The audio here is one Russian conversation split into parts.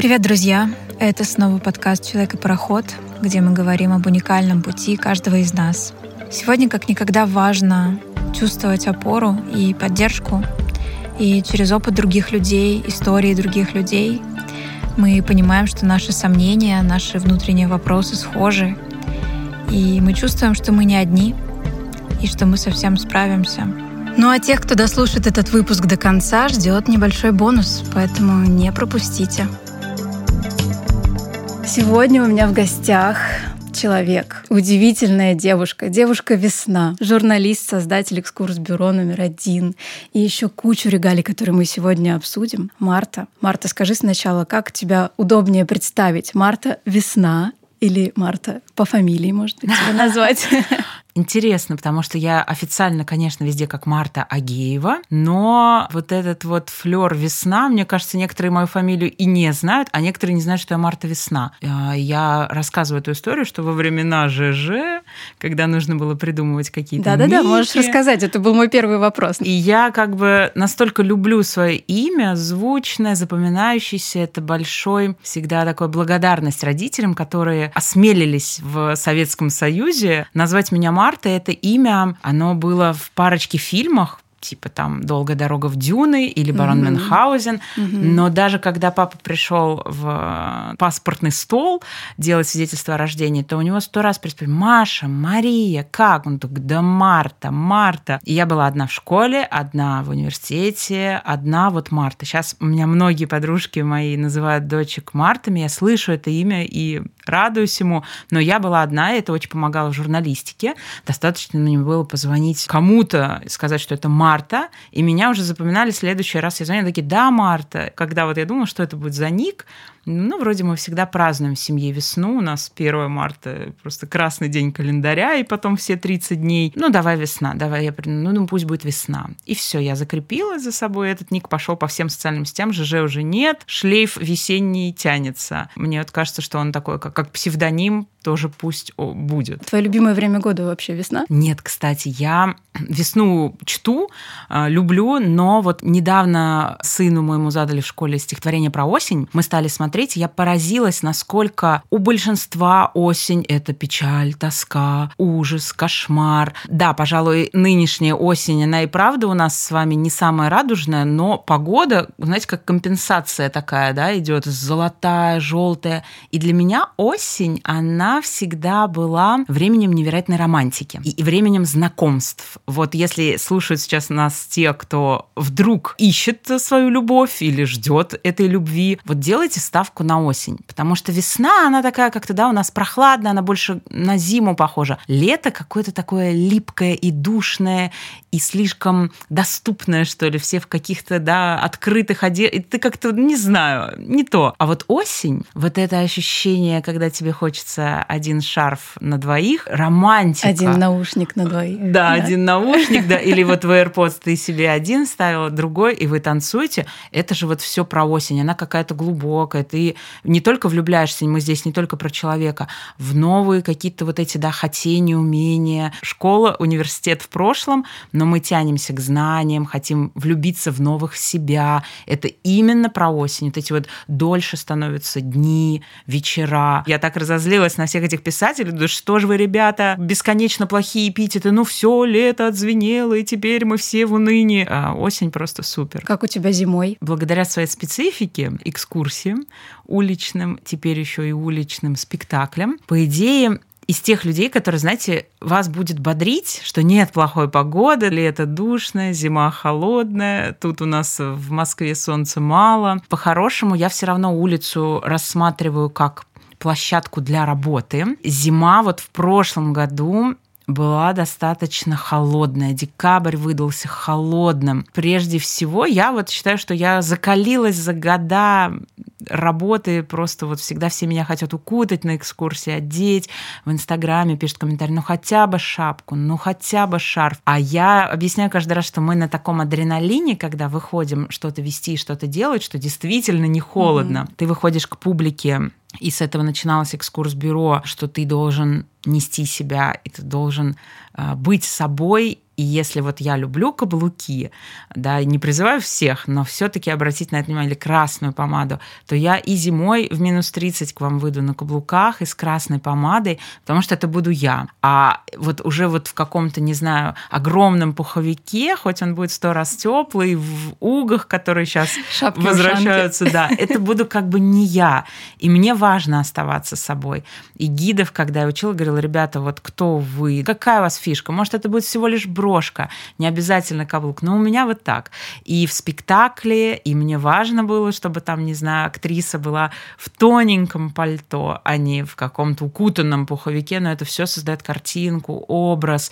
Привет, друзья! Это снова подкаст «Человек и пароход», где мы говорим об уникальном пути каждого из нас. Сегодня как никогда важно чувствовать опору и поддержку. И через опыт других людей, истории других людей мы понимаем, что наши сомнения, наши внутренние вопросы схожи. И мы чувствуем, что мы не одни, и что мы совсем справимся. Ну а тех, кто дослушает этот выпуск до конца, ждет небольшой бонус, поэтому не пропустите. Сегодня у меня в гостях человек, удивительная девушка, девушка-весна, журналист, создатель экскурс-бюро номер один и еще кучу регалий, которые мы сегодня обсудим. Марта. Марта, скажи сначала, как тебя удобнее представить? Марта Весна или Марта по фамилии, может быть, тебя назвать? Интересно, потому что я официально, конечно, везде как Марта Агеева, но вот этот вот флер весна, мне кажется, некоторые мою фамилию и не знают, а некоторые не знают, что я Марта Весна. А, я рассказываю эту историю, что во времена ЖЖ, когда нужно было придумывать какие-то Да-да-да, можешь рассказать, это был мой первый вопрос. И я как бы настолько люблю свое имя, звучное, запоминающееся, это большой всегда такой благодарность родителям, которые осмелились в Советском Союзе назвать меня Марта это имя, оно было в парочке фильмах, типа там «Долгая дорога в Дюны» или «Барон mm-hmm. Мюнхгаузен». Mm-hmm. Но даже когда папа пришел в паспортный стол делать свидетельство о рождении, то у него сто раз приспели «Маша, Мария, как?» Он такой «Да Марта, Марта». И я была одна в школе, одна в университете, одна вот Марта. Сейчас у меня многие подружки мои называют дочек Мартами, я слышу это имя и радуюсь ему, но я была одна, и это очень помогало в журналистике. Достаточно мне было позвонить кому-то, сказать, что это Марта, и меня уже запоминали в следующий раз. Я звонила, такие, да, Марта. Когда вот я думала, что это будет за ник, ну, вроде мы всегда празднуем в семье весну. У нас 1 марта просто красный день календаря, и потом все 30 дней. Ну, давай весна, давай я... Ну, ну пусть будет весна. И все, я закрепила за собой этот ник, пошел по всем социальным сетям, ЖЖ уже нет, шлейф весенний тянется. Мне вот кажется, что он такой, как, как псевдоним, тоже пусть будет. Твое любимое время года вообще весна? Нет, кстати, я весну чту, а, люблю, но вот недавно сыну моему задали в школе стихотворение про осень. Мы стали смотреть смотреть, я поразилась, насколько у большинства осень — это печаль, тоска, ужас, кошмар. Да, пожалуй, нынешняя осень, она и правда у нас с вами не самая радужная, но погода, знаете, как компенсация такая, да, идет золотая, желтая. И для меня осень, она всегда была временем невероятной романтики и временем знакомств. Вот если слушают сейчас нас те, кто вдруг ищет свою любовь или ждет этой любви, вот делайте ставку на осень. Потому что весна, она такая как-то, да, у нас прохладная, она больше на зиму похожа. Лето какое-то такое липкое и душное, и слишком доступное, что ли, все в каких-то, да, открытых одеждах. Ты как-то, не знаю, не то. А вот осень, вот это ощущение, когда тебе хочется один шарф на двоих, романтика. Один наушник на двоих. Да, да. один наушник, да, или вот в AirPods ты себе один ставила, другой, и вы танцуете. Это же вот все про осень. Она какая-то глубокая, ты не только влюбляешься, мы здесь не только про человека, в новые какие-то вот эти, да, хотения, умения. Школа, университет в прошлом, но мы тянемся к знаниям, хотим влюбиться в новых себя. Это именно про осень. Вот эти вот дольше становятся дни, вечера. Я так разозлилась на всех этих писателей. Да что же вы, ребята, бесконечно плохие эпитеты. Ну все, лето отзвенело, и теперь мы все в унынии. А осень просто супер. Как у тебя зимой? Благодаря своей специфике, экскурсии, уличным, теперь еще и уличным спектаклем. По идее, из тех людей, которые, знаете, вас будет бодрить, что нет плохой погоды, лето душное, зима холодная, тут у нас в Москве солнца мало. По-хорошему, я все равно улицу рассматриваю как площадку для работы. Зима вот в прошлом году была достаточно холодная. Декабрь выдался холодным. Прежде всего, я вот считаю, что я закалилась за года работы, просто вот всегда все меня хотят укутать на экскурсии, одеть, в Инстаграме пишут комментарии, ну хотя бы шапку, ну хотя бы шарф. А я объясняю каждый раз, что мы на таком адреналине, когда выходим что-то вести, что-то делать, что действительно не холодно. Mm-hmm. Ты выходишь к публике и с этого начиналось экскурс-бюро, что ты должен нести себя, и ты должен э, быть собой И если вот я люблю каблуки, да, не призываю всех, но все-таки обратить на это внимание, или красную помаду, то я и зимой в минус 30 к вам выйду на каблуках и с красной помадой, потому что это буду я. А вот уже вот в каком-то, не знаю, огромном пуховике, хоть он будет сто раз теплый, в угах, которые сейчас Шапки возвращаются, да, это буду как бы не я. И мне важно оставаться собой. И гидов, когда я учила, говорила, ребята, вот кто вы, какая у вас фишка? Может, это будет всего лишь брошка, не обязательно каблук, но у меня вот так. И в спектакле, и мне важно было, чтобы там, не знаю, актриса была в тоненьком пальто, а не в каком-то укутанном пуховике, но это все создает картинку, образ.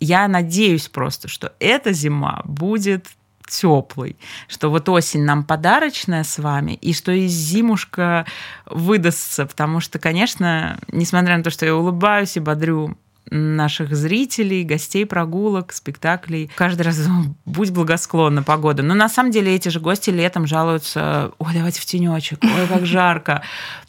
Я надеюсь просто, что эта зима будет теплый, что вот осень нам подарочная с вами, и что и зимушка выдастся, потому что, конечно, несмотря на то, что я улыбаюсь и бодрю наших зрителей, гостей прогулок, спектаклей. Каждый раз будь благосклонна погода. Но на самом деле эти же гости летом жалуются, ой, давайте в тенечек, ой, как жарко.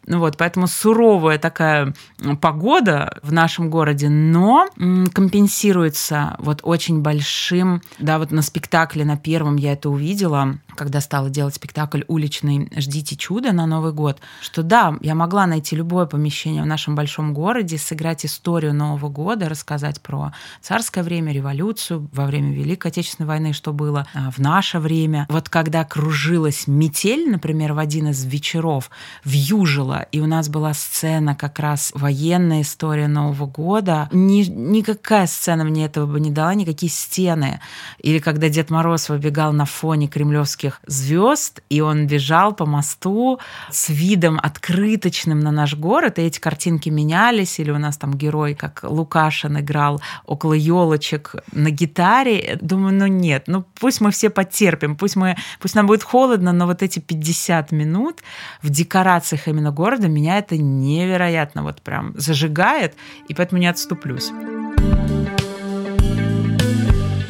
Ну вот, поэтому суровая такая погода в нашем городе, но компенсируется вот очень большим, да, вот на спектакле на первом я это увидела, когда стала делать спектакль «Уличный ждите чуда» на Новый год, что да, я могла найти любое помещение в нашем большом городе, сыграть историю Нового года, рассказать про царское время, революцию, во время Великой Отечественной войны, что было а, в наше время. Вот когда кружилась метель, например, в один из вечеров, в Южило, было. И у нас была сцена как раз военная история Нового года. Ни, никакая сцена мне этого бы не дала, никакие стены. Или когда Дед Мороз выбегал на фоне кремлевских звезд, и он бежал по мосту с видом открыточным на наш город, и эти картинки менялись, или у нас там герой, как Лукашин играл около елочек на гитаре. Думаю, ну нет, ну пусть мы все потерпим, пусть, мы, пусть нам будет холодно, но вот эти 50 минут в декорациях именно города города, меня это невероятно вот прям зажигает, и поэтому не отступлюсь.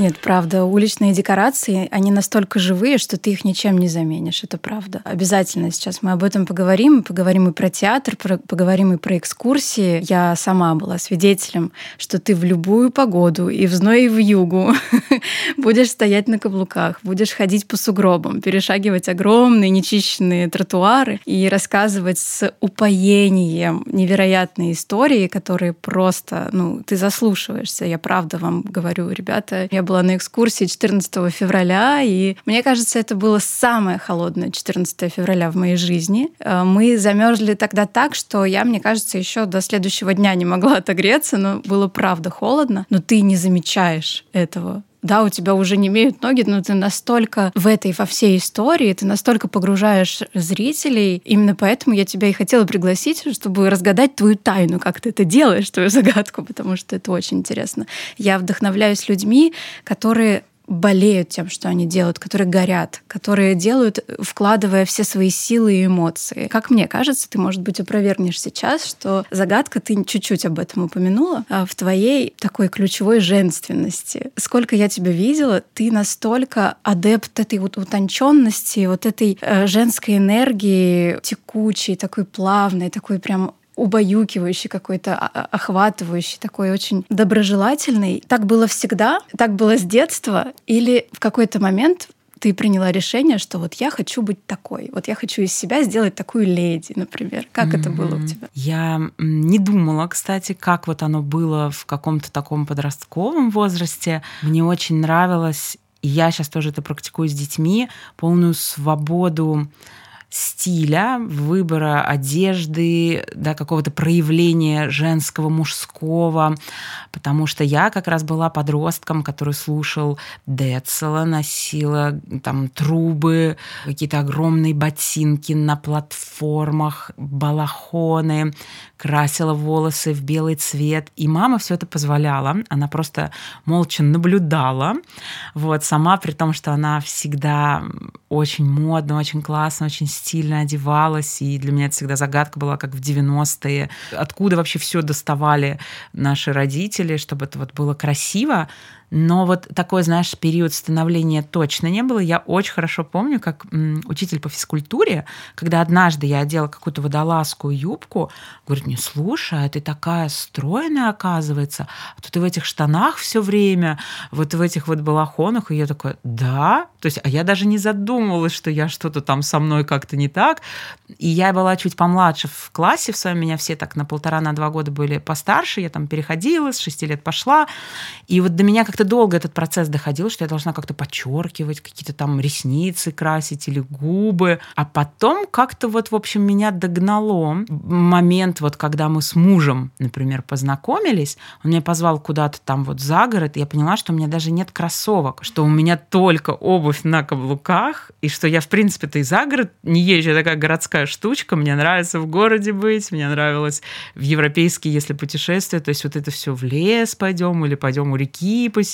Нет, правда, уличные декорации, они настолько живые, что ты их ничем не заменишь. Это правда. Обязательно сейчас мы об этом поговорим. Поговорим и про театр, про, поговорим и про экскурсии. Я сама была свидетелем, что ты в любую погоду, и в зной, и в югу, будешь стоять на каблуках, будешь ходить по сугробам, перешагивать огромные нечищенные тротуары и рассказывать с упоением невероятные истории, которые просто, ну, ты заслушиваешься. Я правда вам говорю, ребята, я была на экскурсии 14 февраля, и мне кажется, это было самое холодное 14 февраля в моей жизни. Э, мы замерзли тогда так, что я, мне кажется, еще до следующего дня не могла отогреться, но было правда холодно. Но ты не замечаешь этого да, у тебя уже не имеют ноги, но ты настолько в этой, во всей истории, ты настолько погружаешь зрителей. Именно поэтому я тебя и хотела пригласить, чтобы разгадать твою тайну, как ты это делаешь, твою загадку, потому что это очень интересно. Я вдохновляюсь людьми, которые болеют тем, что они делают, которые горят, которые делают, вкладывая все свои силы и эмоции. Как мне кажется, ты, может быть, опровергнешь сейчас, что загадка, ты чуть-чуть об этом упомянула, а в твоей такой ключевой женственности. Сколько я тебя видела, ты настолько адепт этой вот утонченности, вот этой э, женской энергии, текучей, такой плавной, такой прям убаюкивающий какой-то, охватывающий, такой очень доброжелательный. Так было всегда? Так было с детства? Или в какой-то момент ты приняла решение, что вот я хочу быть такой, вот я хочу из себя сделать такую леди, например. Как mm-hmm. это было у тебя? Я не думала, кстати, как вот оно было в каком-то таком подростковом возрасте. Мне очень нравилось, и я сейчас тоже это практикую с детьми, полную свободу стиля, выбора одежды, да, какого-то проявления женского, мужского, потому что я как раз была подростком, который слушал Децела, носила там трубы, какие-то огромные ботинки на платформах, балахоны, красила волосы в белый цвет. И мама все это позволяла. Она просто молча наблюдала. Вот, сама, при том, что она всегда очень модно, очень классно, очень стильно одевалась. И для меня это всегда загадка была, как в 90-е. Откуда вообще все доставали наши родители, чтобы это вот было красиво. Но вот такой, знаешь, период становления точно не было. Я очень хорошо помню, как учитель по физкультуре, когда однажды я одела какую-то водолазку юбку, говорит мне, слушай, а ты такая стройная, оказывается, а то ты в этих штанах все время, вот в этих вот балахонах. И я такая, да? То есть, а я даже не задумывалась, что я что-то там со мной как-то не так. И я была чуть помладше в классе в своем, меня все так на полтора, на два года были постарше, я там переходила, с шести лет пошла. И вот до меня как-то долго этот процесс доходил, что я должна как-то подчеркивать, какие-то там ресницы красить или губы. А потом как-то вот, в общем, меня догнало момент, вот когда мы с мужем, например, познакомились, он меня позвал куда-то там вот за город, и я поняла, что у меня даже нет кроссовок, что у меня только обувь на каблуках, и что я, в принципе-то, и за город не езжу, я такая городская штучка, мне нравится в городе быть, мне нравилось в европейские, если путешествия, то есть вот это все в лес пойдем, или пойдем у реки посидим,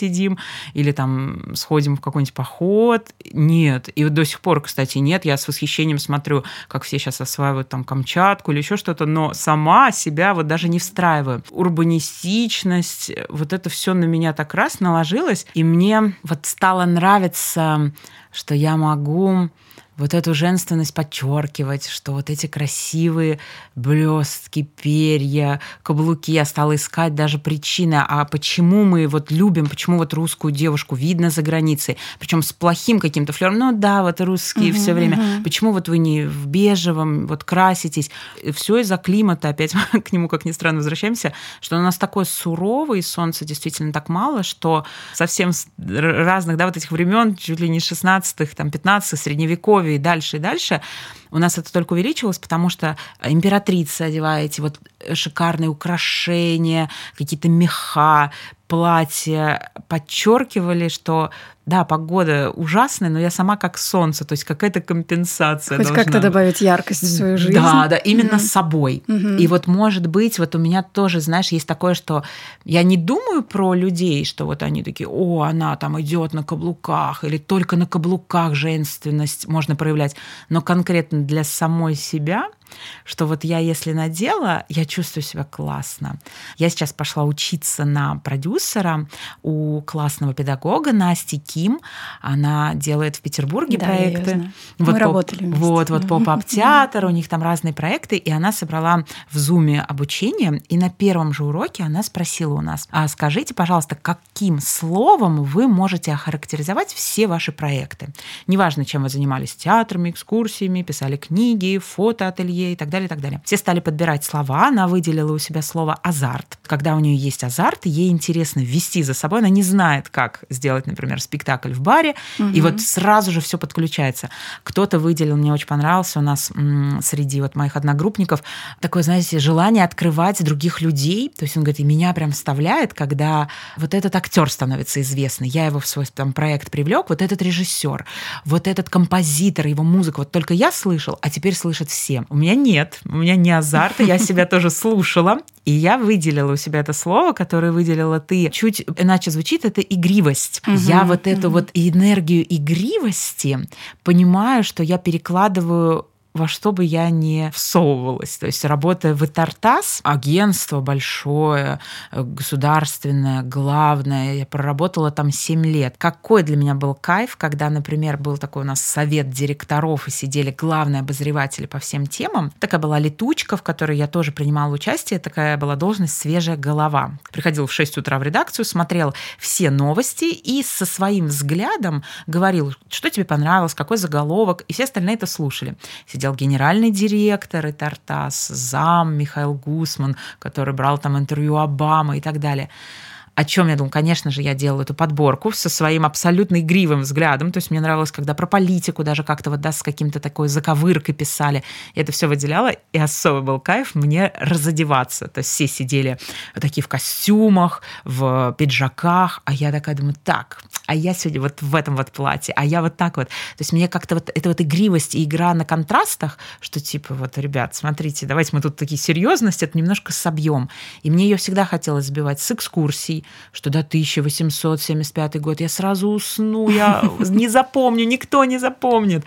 или там сходим в какой-нибудь поход. Нет. И вот до сих пор, кстати, нет. Я с восхищением смотрю, как все сейчас осваивают там Камчатку или еще что-то, но сама себя вот даже не встраиваю. Урбанистичность, вот это все на меня так раз наложилось, и мне вот стало нравиться, что я могу вот эту женственность подчеркивать, что вот эти красивые блестки, перья, каблуки. Я стала искать даже причины, а почему мы вот любим, почему вот русскую девушку видно за границей, причем с плохим каким-то флером. Ну да, вот русские угу, все время. Угу. Почему вот вы не в бежевом, вот краситесь? Все из-за климата, опять к нему, как ни странно, возвращаемся, что у нас такое суровое, солнца действительно так мало, что совсем разных, да, вот этих времен, чуть ли не 16-х, там, 15-х, средневековья, и дальше, и дальше, у нас это только увеличилось, потому что императрица одевает эти вот шикарные украшения, какие-то меха, платья, подчеркивали, что да, погода ужасная, но я сама как солнце, то есть какая-то компенсация. Хоть как-то добавить яркость в свою жизнь. Да, да, именно mm-hmm. с собой. Mm-hmm. И вот, может быть, вот у меня тоже, знаешь, есть такое, что я не думаю про людей, что вот они такие, о, она там идет на каблуках, или только на каблуках женственность можно проявлять, но конкретно для самой себя – что вот я, если надела, я чувствую себя классно. Я сейчас пошла учиться на продюсера у классного педагога Насти Ким. Она делает в Петербурге да, проекты. Вот Мы по, работали вместе. Вот, вот поп-ап театр, у них там разные проекты, и она собрала в зуме обучение, и на первом же уроке она спросила у нас, а скажите, пожалуйста, каким словом вы можете охарактеризовать все ваши проекты? Неважно, чем вы занимались, театрами, экскурсиями, писали книги, фотоателье, и так далее, и так далее. Все стали подбирать слова, она выделила у себя слово «азарт». Когда у нее есть азарт, ей интересно ввести за собой, она не знает, как сделать, например, спектакль в баре, угу. и вот сразу же все подключается. Кто-то выделил, мне очень понравился у нас среди вот моих одногруппников такое, знаете, желание открывать других людей. То есть он говорит, и меня прям вставляет, когда вот этот актер становится известный. Я его в свой там проект привлек, вот этот режиссер, вот этот композитор, его музыка, вот только я слышал, а теперь слышат все. У меня нет, у меня не азарт, я себя тоже слушала, и я выделила у себя это слово, которое выделила ты. Чуть иначе звучит, это игривость. Я вот эту вот энергию игривости понимаю, что я перекладываю во что бы я ни всовывалась. То есть работая в Итартас, агентство большое, государственное, главное, я проработала там 7 лет. Какой для меня был кайф, когда, например, был такой у нас совет директоров и сидели главные обозреватели по всем темам. Такая была летучка, в которой я тоже принимала участие. Такая была должность «свежая голова». Приходил в 6 утра в редакцию, смотрел все новости и со своим взглядом говорил, что тебе понравилось, какой заголовок, и все остальные это слушали сидел генеральный директор и Тартас, зам Михаил Гусман, который брал там интервью Обамы и так далее о чем я думаю, конечно же, я делала эту подборку со своим абсолютно игривым взглядом. То есть мне нравилось, когда про политику даже как-то вот да, с каким-то такой заковыркой писали. Я это все выделяла, и особо был кайф мне разодеваться. То есть все сидели такие в костюмах, в пиджаках, а я такая думаю, так, а я сегодня вот в этом вот платье, а я вот так вот. То есть мне как-то вот эта вот игривость и игра на контрастах, что типа вот, ребят, смотрите, давайте мы тут такие серьезности, это немножко собьем. И мне ее всегда хотелось сбивать с экскурсий, что до 1875 год я сразу усну, я не запомню, никто не запомнит.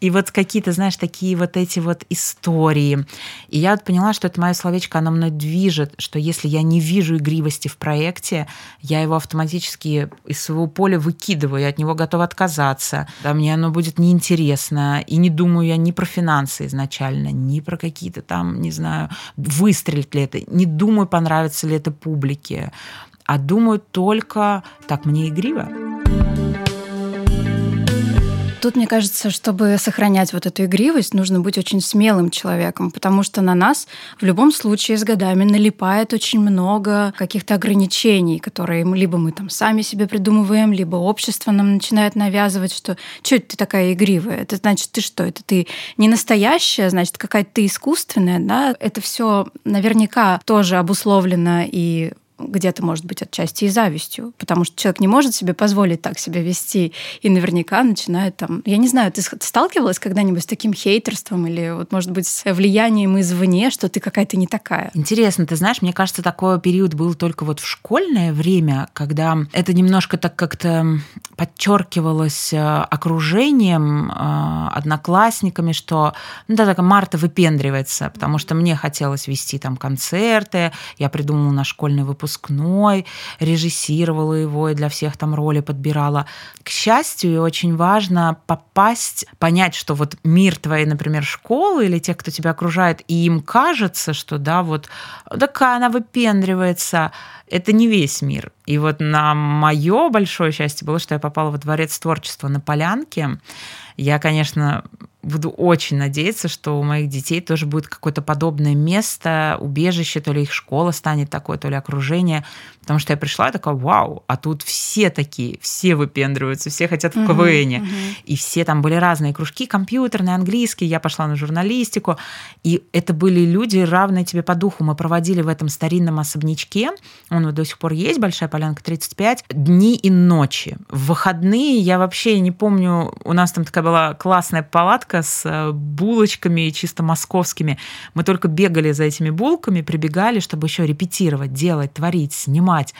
И вот какие-то, знаешь, такие вот эти вот истории. И я вот поняла, что это мое словечко, оно мной движет, что если я не вижу игривости в проекте, я его автоматически из своего поля выкидываю, я от него готова отказаться. Да, мне оно будет неинтересно. И не думаю я ни про финансы изначально, ни про какие-то там, не знаю, выстрелит ли это, не думаю, понравится ли это публике, а думаю только, так, мне игриво. Тут, мне кажется, чтобы сохранять вот эту игривость, нужно быть очень смелым человеком, потому что на нас в любом случае с годами налипает очень много каких-то ограничений, которые либо мы там сами себе придумываем, либо общество нам начинает навязывать, что что ты такая игривая? Это значит, ты что? Это ты не настоящая, значит, какая-то ты искусственная, да? Это все наверняка тоже обусловлено и где-то, может быть, отчасти и завистью, потому что человек не может себе позволить так себя вести, и наверняка начинает там... Я не знаю, ты сталкивалась когда-нибудь с таким хейтерством или, вот, может быть, с влиянием извне, что ты какая-то не такая? Интересно, ты знаешь, мне кажется, такой период был только вот в школьное время, когда это немножко так как-то подчеркивалось э, окружением, э, одноклассниками, что, ну да, так Марта выпендривается, потому что мне хотелось вести там концерты, я придумала на школьный выпуск выпускной, режиссировала его и для всех там роли подбирала. К счастью, очень важно попасть, понять, что вот мир твоей, например, школы или тех, кто тебя окружает, и им кажется, что да, вот такая она выпендривается, это не весь мир. И вот на мое большое счастье было, что я попала во дворец творчества на Полянке. Я, конечно, буду очень надеяться, что у моих детей тоже будет какое-то подобное место, убежище, то ли их школа станет такой, то ли окружение. Потому что я пришла и такая, вау, а тут все такие, все выпендриваются, все хотят в КВН. Uh-huh, uh-huh. И все там были разные кружки, компьютерные, английский, я пошла на журналистику. И это были люди, равные тебе по духу. Мы проводили в этом старинном особнячке, он вот до сих пор есть, Большая Полянка 35, дни и ночи. В выходные я вообще не помню, у нас там такая была классная палатка с э, булочками чисто московскими. Мы только бегали за этими булками, прибегали, чтобы еще репетировать, делать, творить, снимать понимать.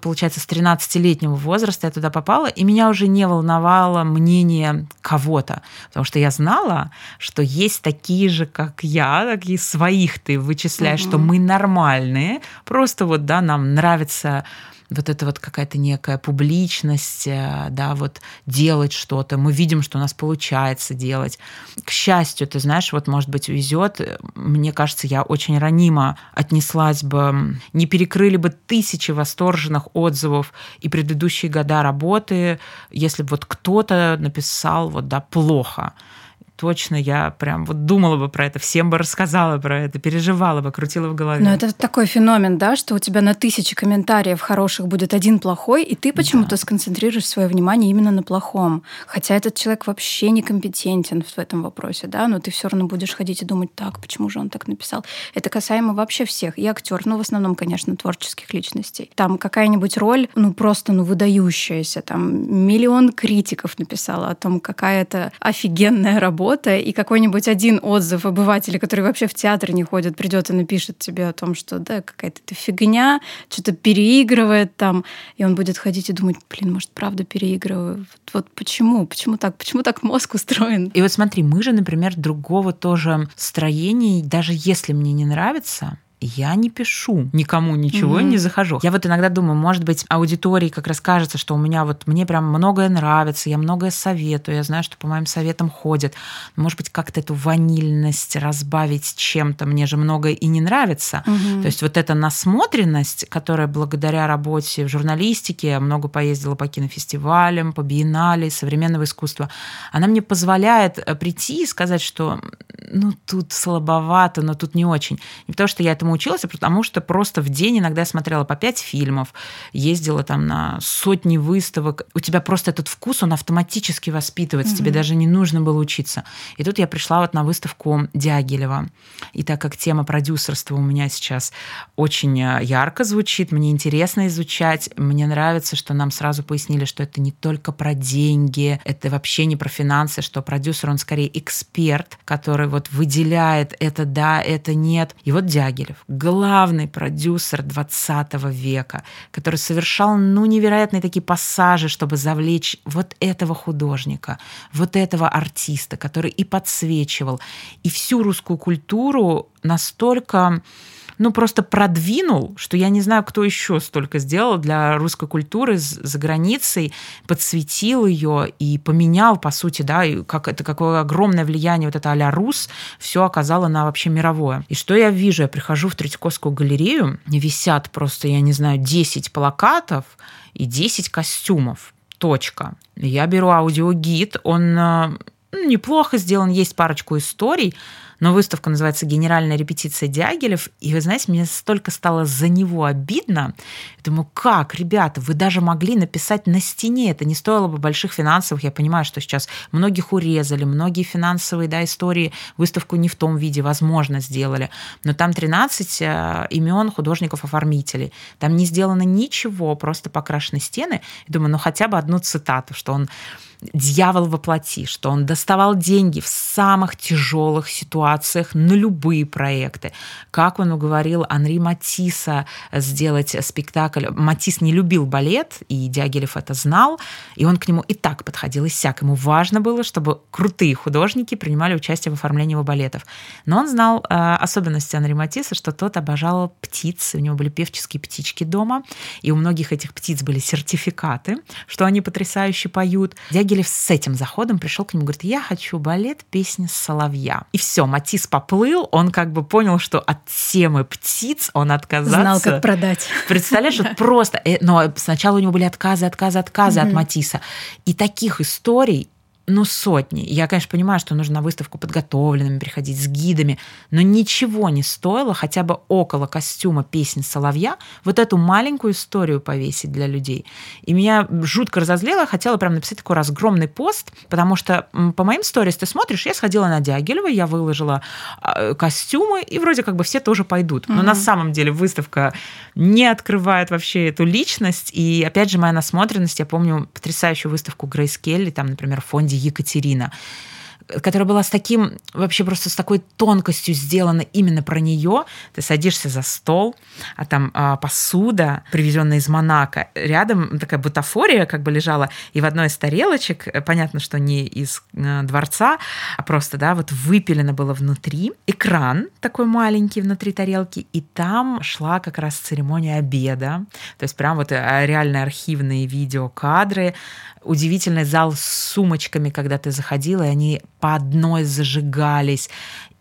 Получается, с 13-летнего возраста я туда попала, и меня уже не волновало мнение кого-то, потому что я знала, что есть такие же, как я, такие своих ты вычисляешь, угу. что мы нормальные, просто вот, да, нам нравится вот это вот какая-то некая публичность, э, да, вот делать что-то. Мы видим, что у нас получается делать. К счастью, ты знаешь, вот, может быть, везет. Мне кажется, я очень ранимо отнеслась бы, не перекрыли бы тысячи восторженных отзывов и предыдущие года работы, если бы вот кто-то написал вот, да, плохо точно я прям вот думала бы про это, всем бы рассказала про это, переживала бы, крутила в голове. Но это такой феномен, да, что у тебя на тысячи комментариев хороших будет один плохой, и ты почему-то да. сконцентрируешь свое внимание именно на плохом. Хотя этот человек вообще некомпетентен в этом вопросе, да, но ты все равно будешь ходить и думать, так, почему же он так написал? Это касаемо вообще всех. И актер, ну, в основном, конечно, творческих личностей. Там какая-нибудь роль, ну, просто, ну, выдающаяся, там миллион критиков написала о том, какая это офигенная работа, работа, и какой-нибудь один отзыв обывателя, который вообще в театр не ходит, придет и напишет тебе о том, что да, какая-то ты фигня, что-то переигрывает там, и он будет ходить и думать, блин, может, правда переигрываю? Вот, вот почему? Почему так? Почему так мозг устроен? И вот смотри, мы же, например, другого тоже строения, даже если мне не нравится, я не пишу никому ничего, mm-hmm. не захожу. Я вот иногда думаю, может быть, аудитории как раз кажется, что у меня вот мне прям многое нравится, я многое советую, я знаю, что по моим советам ходят. Может быть, как-то эту ванильность разбавить чем-то, мне же многое и не нравится. Mm-hmm. То есть вот эта насмотренность, которая благодаря работе в журналистике, много поездила по кинофестивалям, по биеннале современного искусства, она мне позволяет э, прийти и сказать, что ну тут слабовато, но тут не очень. Не потому что я этому училась, а потому что просто в день иногда я смотрела по пять фильмов, ездила там на сотни выставок. У тебя просто этот вкус, он автоматически воспитывается, угу. тебе даже не нужно было учиться. И тут я пришла вот на выставку Дягилева. И так как тема продюсерства у меня сейчас очень э, ярко звучит, мне интересно изучать, мне нравится, что нам сразу пояснили, что это не только про деньги, это вообще не про финансы, что продюсер, он скорее эксперт, который вот выделяет это да, это нет. И вот Дягилев главный продюсер 20 века, который совершал, ну, невероятные такие пассажи, чтобы завлечь вот этого художника, вот этого артиста, который и подсвечивал, и всю русскую культуру настолько ну, просто продвинул, что я не знаю, кто еще столько сделал для русской культуры за границей, подсветил ее и поменял, по сути, да, и как это какое огромное влияние вот это а-ля Рус все оказало на вообще мировое. И что я вижу? Я прихожу в Третьяковскую галерею, висят просто, я не знаю, 10 плакатов и 10 костюмов. Точка. Я беру аудиогид, он э, неплохо сделан, есть парочку историй, но выставка называется «Генеральная репетиция Дягилев». И вы знаете, мне столько стало за него обидно. Я думаю, как, ребята, вы даже могли написать на стене. Это не стоило бы больших финансовых. Я понимаю, что сейчас многих урезали, многие финансовые да, истории выставку не в том виде, возможно, сделали. Но там 13 э, имен художников-оформителей. Там не сделано ничего, просто покрашены стены. Я думаю, ну хотя бы одну цитату, что он дьявол воплоти, что он доставал деньги в самых тяжелых ситуациях на любые проекты. Как он уговорил Анри Матисса сделать спектакль. Матис не любил балет, и Дягилев это знал, и он к нему и так подходил, и сяк. Ему важно было, чтобы крутые художники принимали участие в оформлении его балетов. Но он знал э, особенности Анри Матисса, что тот обожал птиц, у него были певческие птички дома, и у многих этих птиц были сертификаты, что они потрясающе поют. Дягилев Дягилев с этим заходом пришел к нему, говорит, я хочу балет песни соловья. И все, Матис поплыл, он как бы понял, что от темы птиц он отказался. Знал, как продать. Представляешь, вот просто, э, но сначала у него были отказы, отказы, отказы от Матиса. И таких историй ну, сотни. Я, конечно, понимаю, что нужно на выставку подготовленными приходить, с гидами, но ничего не стоило хотя бы около костюма песни «Соловья» вот эту маленькую историю повесить для людей. И меня жутко разозлило, я хотела прям написать такой разгромный пост, потому что по моим сторис ты смотришь, я сходила на Дягилева, я выложила а, костюмы, и вроде как бы все тоже пойдут. Но угу. на самом деле выставка не открывает вообще эту личность, и опять же моя насмотренность, я помню потрясающую выставку Грейс Келли, там, например, в фонде Екатерина которая была с таким, вообще просто с такой тонкостью сделана именно про нее. Ты садишься за стол, а там а, посуда, привезенная из Монако. Рядом такая бутафория как бы лежала, и в одной из тарелочек, э, понятно, что не из а, дворца, а просто, да, вот выпилено было внутри. Экран такой маленький внутри тарелки, и там шла как раз церемония обеда. То есть прям вот э, реальные архивные видеокадры, удивительный зал с сумочками, когда ты заходила, и они по одной зажигались.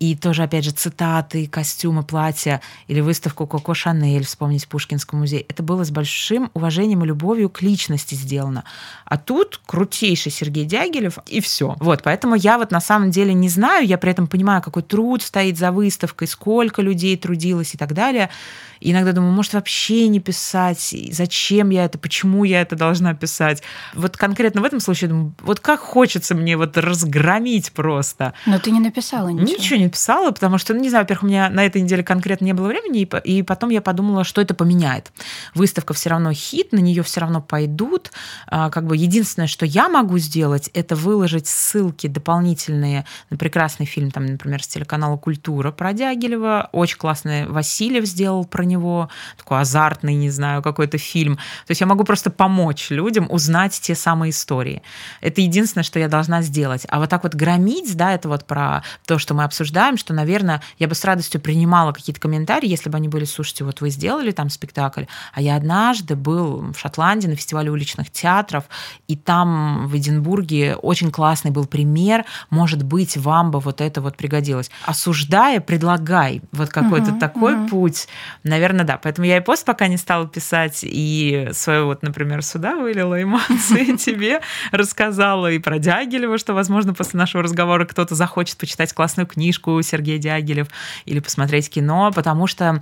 И тоже, опять же, цитаты, костюмы, платья или выставку Коко Шанель, вспомнить Пушкинский музей. Это было с большим уважением и любовью к личности сделано. А тут крутейший Сергей Дягилев, и все. Вот, поэтому я вот на самом деле не знаю, я при этом понимаю, какой труд стоит за выставкой, сколько людей трудилось и так далее. И иногда думаю, может, вообще не писать, зачем я это, почему я это должна писать. Вот конкретно в этом случае, думаю, вот как хочется мне вот разгромить просто. Но ты не написала ничего. Ничего не написала, потому что, ну, не знаю, во-первых, у меня на этой неделе конкретно не было времени, и, и потом я подумала, что это поменяет. Выставка все равно хит, на нее все равно пойдут. А, как бы единственное, что я могу сделать, это выложить ссылки дополнительные на прекрасный фильм, там, например, с телеканала «Культура» про Дягилева. Очень классный Васильев сделал про него, такой азартный, не знаю, какой-то фильм. То есть я могу просто помочь людям узнать те самые истории. Это единственное, что я должна сделать. А вот так вот громить, да, это вот про то, что мы обсуждаем, обсуждаем, что, наверное, я бы с радостью принимала какие-то комментарии, если бы они были, слушайте, вот вы сделали там спектакль, а я однажды был в Шотландии на фестивале уличных театров, и там в Эдинбурге очень классный был пример, может быть, вам бы вот это вот пригодилось. Осуждая, предлагай вот какой-то uh-huh, такой uh-huh. путь. Наверное, да. Поэтому я и пост пока не стала писать, и свою вот, например, сюда вылила эмоции тебе, рассказала и про Дягилева, что, возможно, после нашего разговора кто-то захочет почитать классную книжку, книжку Сергей Дягилев или посмотреть кино, потому что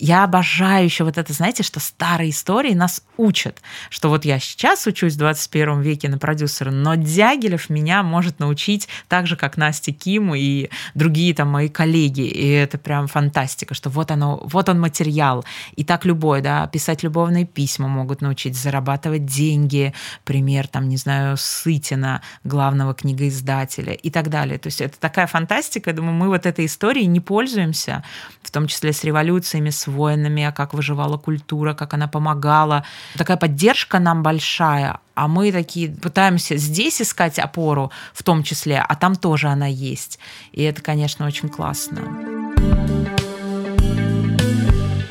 я обожаю еще вот это, знаете, что старые истории нас учат, что вот я сейчас учусь в 21 веке на продюсера, но Дягилев меня может научить так же, как Настя Киму и другие там мои коллеги, и это прям фантастика, что вот оно, вот он материал, и так любой, да, писать любовные письма могут научить, зарабатывать деньги, пример там, не знаю, Сытина, главного книгоиздателя, и так далее. То есть это такая фантастика. Я думаю, мы вот этой историей не пользуемся, в том числе с революциями, с войнами, а как выживала культура, как она помогала. Такая поддержка нам большая, а мы такие пытаемся здесь искать опору в том числе, а там тоже она есть. И это, конечно, очень классно.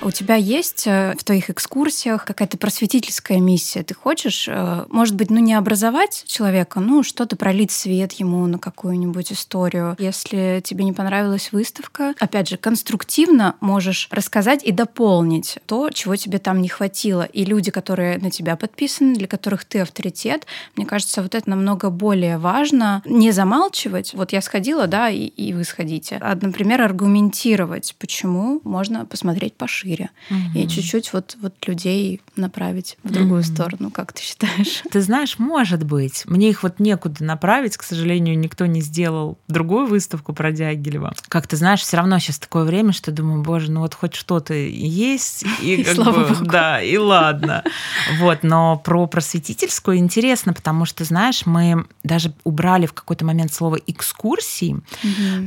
У тебя есть э, в твоих экскурсиях какая-то просветительская миссия? Ты хочешь, э, может быть, ну не образовать человека, ну что-то пролить свет ему на какую-нибудь историю. Если тебе не понравилась выставка, опять же, конструктивно можешь рассказать и дополнить то, чего тебе там не хватило. И люди, которые на тебя подписаны, для которых ты авторитет, мне кажется, вот это намного более важно. Не замалчивать. Вот я сходила, да, и, и вы сходите. А, например, аргументировать, почему можно посмотреть пошире шире угу. и чуть-чуть вот, вот людей направить в другую угу. сторону, как ты считаешь? Ты знаешь, может быть. Мне их вот некуда направить, к сожалению, никто не сделал другую выставку про Дягилева. Как ты знаешь, все равно сейчас такое время, что думаю, боже, ну вот хоть что-то есть, и, как Слава бы, да, и ладно. Вот, но про просветительскую интересно, потому что, знаешь, мы даже убрали в какой-то момент слово экскурсии,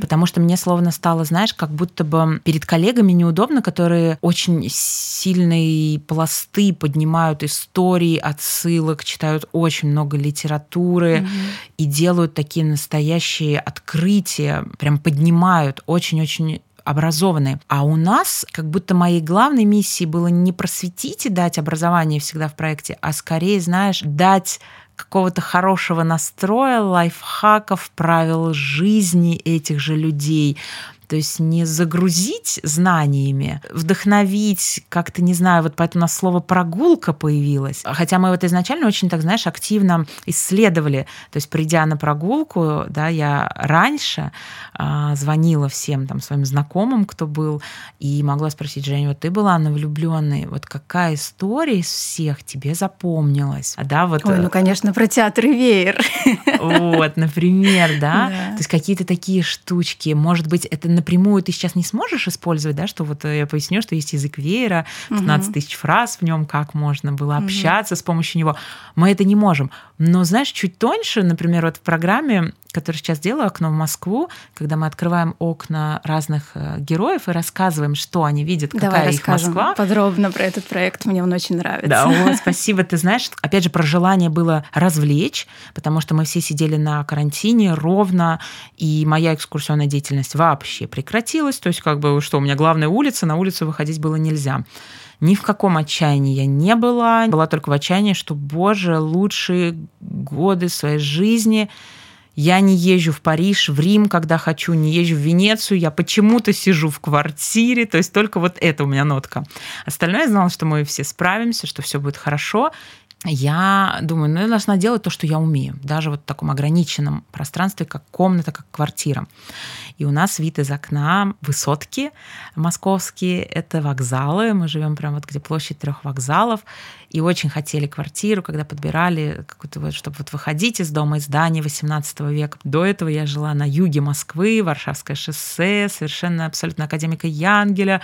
потому что мне словно стало, знаешь, как будто бы перед коллегами неудобно, которые очень сильные пласты поднимают истории, отсылок, читают очень много литературы угу. и делают такие настоящие открытия, прям поднимают очень-очень образованные. А у нас как будто моей главной миссией было не просветить и дать образование всегда в проекте, а скорее, знаешь, дать какого-то хорошего настроя, лайфхаков, правил жизни этих же людей, то есть не загрузить знаниями, вдохновить, как-то, не знаю, вот поэтому у нас слово «прогулка» появилось. Хотя мы вот изначально очень, так знаешь, активно исследовали. То есть, придя на прогулку, да, я раньше а, звонила всем там своим знакомым, кто был, и могла спросить, Женя, вот ты была на влюбленной, вот какая история из всех тебе запомнилась? А, да, вот... Ой, ну, конечно, про театр и веер. Вот, например, да? да. То есть какие-то такие штучки. Может быть, это напрямую ты сейчас не сможешь использовать, да, что вот э, я поясню, что есть язык веера, 15 угу. тысяч фраз в нем, как можно было общаться угу. с помощью него. Мы это не можем. Но, знаешь, чуть тоньше, например, вот в программе, которую сейчас делаю «Окно в Москву», когда мы открываем окна разных э, героев и рассказываем, что они видят, какая Давай их Москва. подробно про этот проект, мне он очень нравится. Да, вот, спасибо. Ты знаешь, опять же, про желание было развлечь, потому что мы все сидели на карантине ровно, и моя экскурсионная деятельность вообще прекратилась. То есть, как бы, что у меня главная улица, на улицу выходить было нельзя. Ни в каком отчаянии я не была. Была только в отчаянии, что, боже, лучшие годы своей жизни я не езжу в Париж, в Рим, когда хочу, не езжу в Венецию, я почему-то сижу в квартире, то есть только вот это у меня нотка. Остальное я знала, что мы все справимся, что все будет хорошо, я думаю, ну, я должна делать то, что я умею, даже вот в таком ограниченном пространстве, как комната, как квартира. И у нас вид из окна высотки московские, это вокзалы, мы живем прямо вот где площадь трех вокзалов, и очень хотели квартиру, когда подбирали, какую-то вот, чтобы вот выходить из дома, из здания 18 века. До этого я жила на юге Москвы, Варшавское шоссе, совершенно абсолютно академика Янгеля,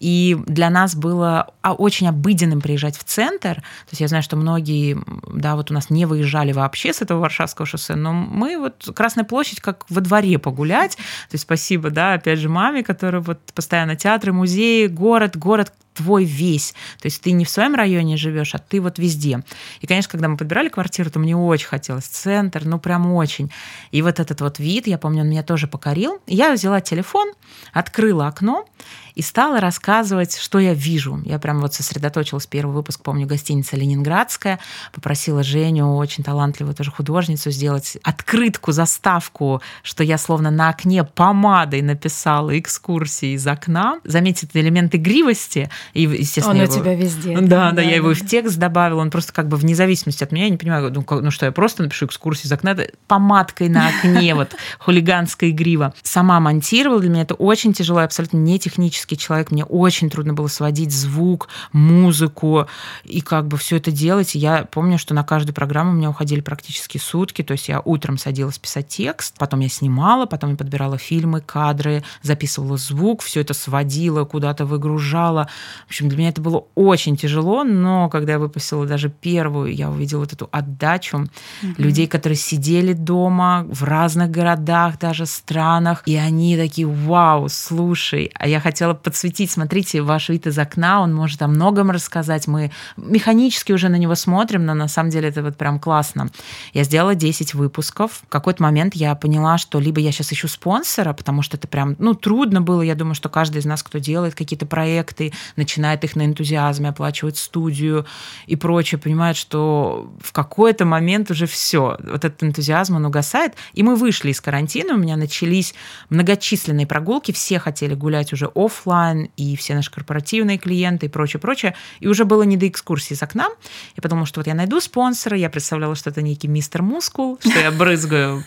и для нас было а, очень обыденным приезжать в центр. То есть я знаю, что многие, да, вот у нас не выезжали вообще с этого Варшавского шоссе, но мы вот Красная площадь как во дворе погулять. То есть спасибо, да, опять же, маме, которая вот постоянно театры, музеи, город, город твой весь. То есть ты не в своем районе живешь, а ты вот везде. И, конечно, когда мы подбирали квартиру, то мне очень хотелось центр, ну прям очень. И вот этот вот вид, я помню, он меня тоже покорил. Я взяла телефон, открыла окно и стала рассказывать, что я вижу. Я прям вот сосредоточилась, первый выпуск, помню, гостиница «Ленинградская», попросила Женю, очень талантливую тоже художницу, сделать открытку, заставку, что я словно на окне помадой написала экскурсии из окна. Заметить элемент игривости. И, естественно, он его... у тебя везде. Да, да, да, я его в текст добавила. Он просто как бы вне зависимости от меня, я не понимаю, ну, ну что, я просто напишу экскурсию из окна помадкой на окне, вот хулиганская игрива. Сама монтировала, для меня это очень тяжело, абсолютно не технически творческий человек, мне очень трудно было сводить звук, музыку и как бы все это делать. Я помню, что на каждую программу у меня уходили практически сутки, то есть я утром садилась писать текст, потом я снимала, потом я подбирала фильмы, кадры, записывала звук, все это сводила, куда-то выгружала. В общем, для меня это было очень тяжело, но когда я выпустила даже первую, я увидела вот эту отдачу mm-hmm. людей, которые сидели дома в разных городах, даже странах, и они такие, вау, слушай, а я хотела подсветить, смотрите, ваш вид из окна, он может о многом рассказать, мы механически уже на него смотрим, но на самом деле это вот прям классно. Я сделала 10 выпусков. В какой-то момент я поняла, что либо я сейчас ищу спонсора, потому что это прям, ну, трудно было, я думаю, что каждый из нас, кто делает какие-то проекты, начинает их на энтузиазме, оплачивает студию и прочее, понимает, что в какой-то момент уже все, вот этот энтузиазм, он угасает. И мы вышли из карантина, у меня начались многочисленные прогулки, все хотели гулять уже офлайн, и все наши корпоративные клиенты и прочее, прочее. И уже было не до экскурсии с окна. Я подумала, что вот я найду спонсора, я представляла, что это некий мистер Мускул, что я брызгаю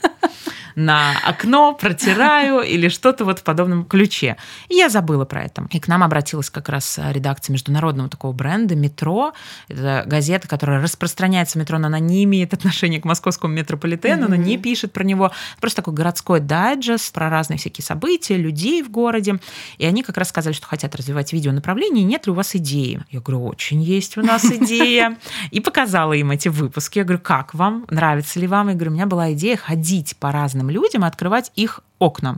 на окно, протираю или что-то вот в подобном ключе. И я забыла про это. И к нам обратилась как раз редакция международного такого бренда «Метро». Это газета, которая распространяется в метро, но она не имеет отношения к московскому метрополитену, mm-hmm. она не пишет про него. Просто такой городской дайджест про разные всякие события, людей в городе. И они как раз сказали, что хотят развивать видеонаправление, нет ли у вас идеи? Я говорю, очень есть у нас идея. И показала им эти выпуски. Я говорю, как вам? Нравится ли вам? Я говорю, у меня была идея ходить по разным людям и открывать их окна.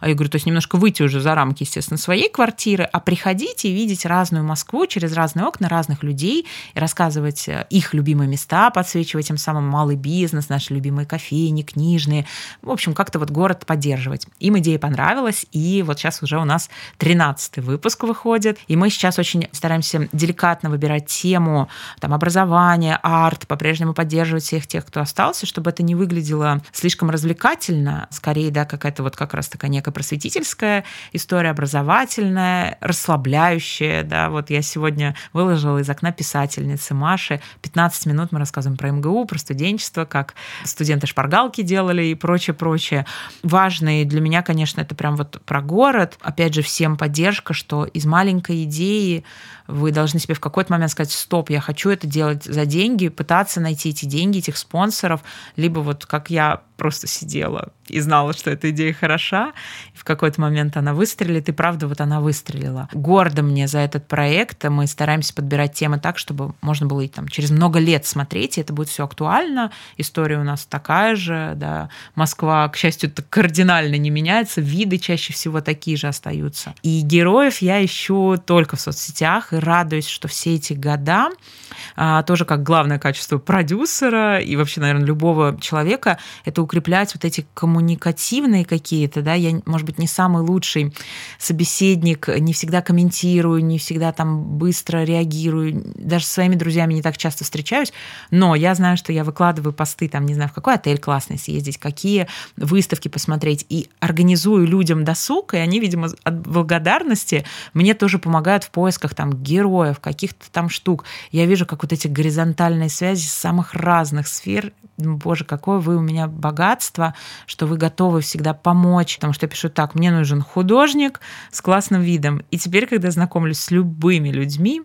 А я говорю, то есть немножко выйти уже за рамки, естественно, своей квартиры, а приходить и видеть разную Москву через разные окна разных людей и рассказывать э, их любимые места, подсвечивать тем самым малый бизнес, наши любимые кофейни, книжные. В общем, как-то вот город поддерживать. Им идея понравилась, и вот сейчас уже у нас 13 выпуск выходит, и мы сейчас очень стараемся деликатно выбирать тему там, образования, арт, по-прежнему поддерживать всех тех, кто остался, чтобы это не выглядело слишком развлекательно, скорее, да, это вот как раз такая некая просветительская история, образовательная, расслабляющая. Да. Вот я сегодня выложила из окна писательницы Маши. 15 минут мы рассказываем про МГУ, про студенчество, как студенты шпаргалки делали и прочее, прочее. Важно и для меня, конечно, это прям вот про город. Опять же, всем поддержка, что из маленькой идеи вы должны себе в какой-то момент сказать, стоп, я хочу это делать за деньги, пытаться найти эти деньги, этих спонсоров, либо вот как я просто сидела и знала, что эта идея хороша, и в какой-то момент она выстрелит, и правда вот она выстрелила. Гордо мне за этот проект, мы стараемся подбирать темы так, чтобы можно было и там через много лет смотреть, и это будет все актуально. История у нас такая же, да. Москва, к счастью, так кардинально не меняется, виды чаще всего такие же остаются. И героев я ищу только в соцсетях, и радуюсь, что все эти года а, тоже как главное качество продюсера и вообще, наверное, любого человека, это укреплять вот эти коммуникативные какие-то, да, я, может быть, не самый лучший собеседник, не всегда комментирую, не всегда там быстро реагирую, даже со своими друзьями не так часто встречаюсь, но я знаю, что я выкладываю посты, там, не знаю, в какой отель классный съездить, какие выставки посмотреть, и организую людям досуг, и они, видимо, от благодарности мне тоже помогают в поисках там героев, каких-то там штук. Я вижу, как вот эти горизонтальные связи с самых разных сфер. Боже, какое вы у меня богатство, что вы готовы всегда помочь. Потому что я пишу так, мне нужен художник с классным видом. И теперь, когда знакомлюсь с любыми людьми,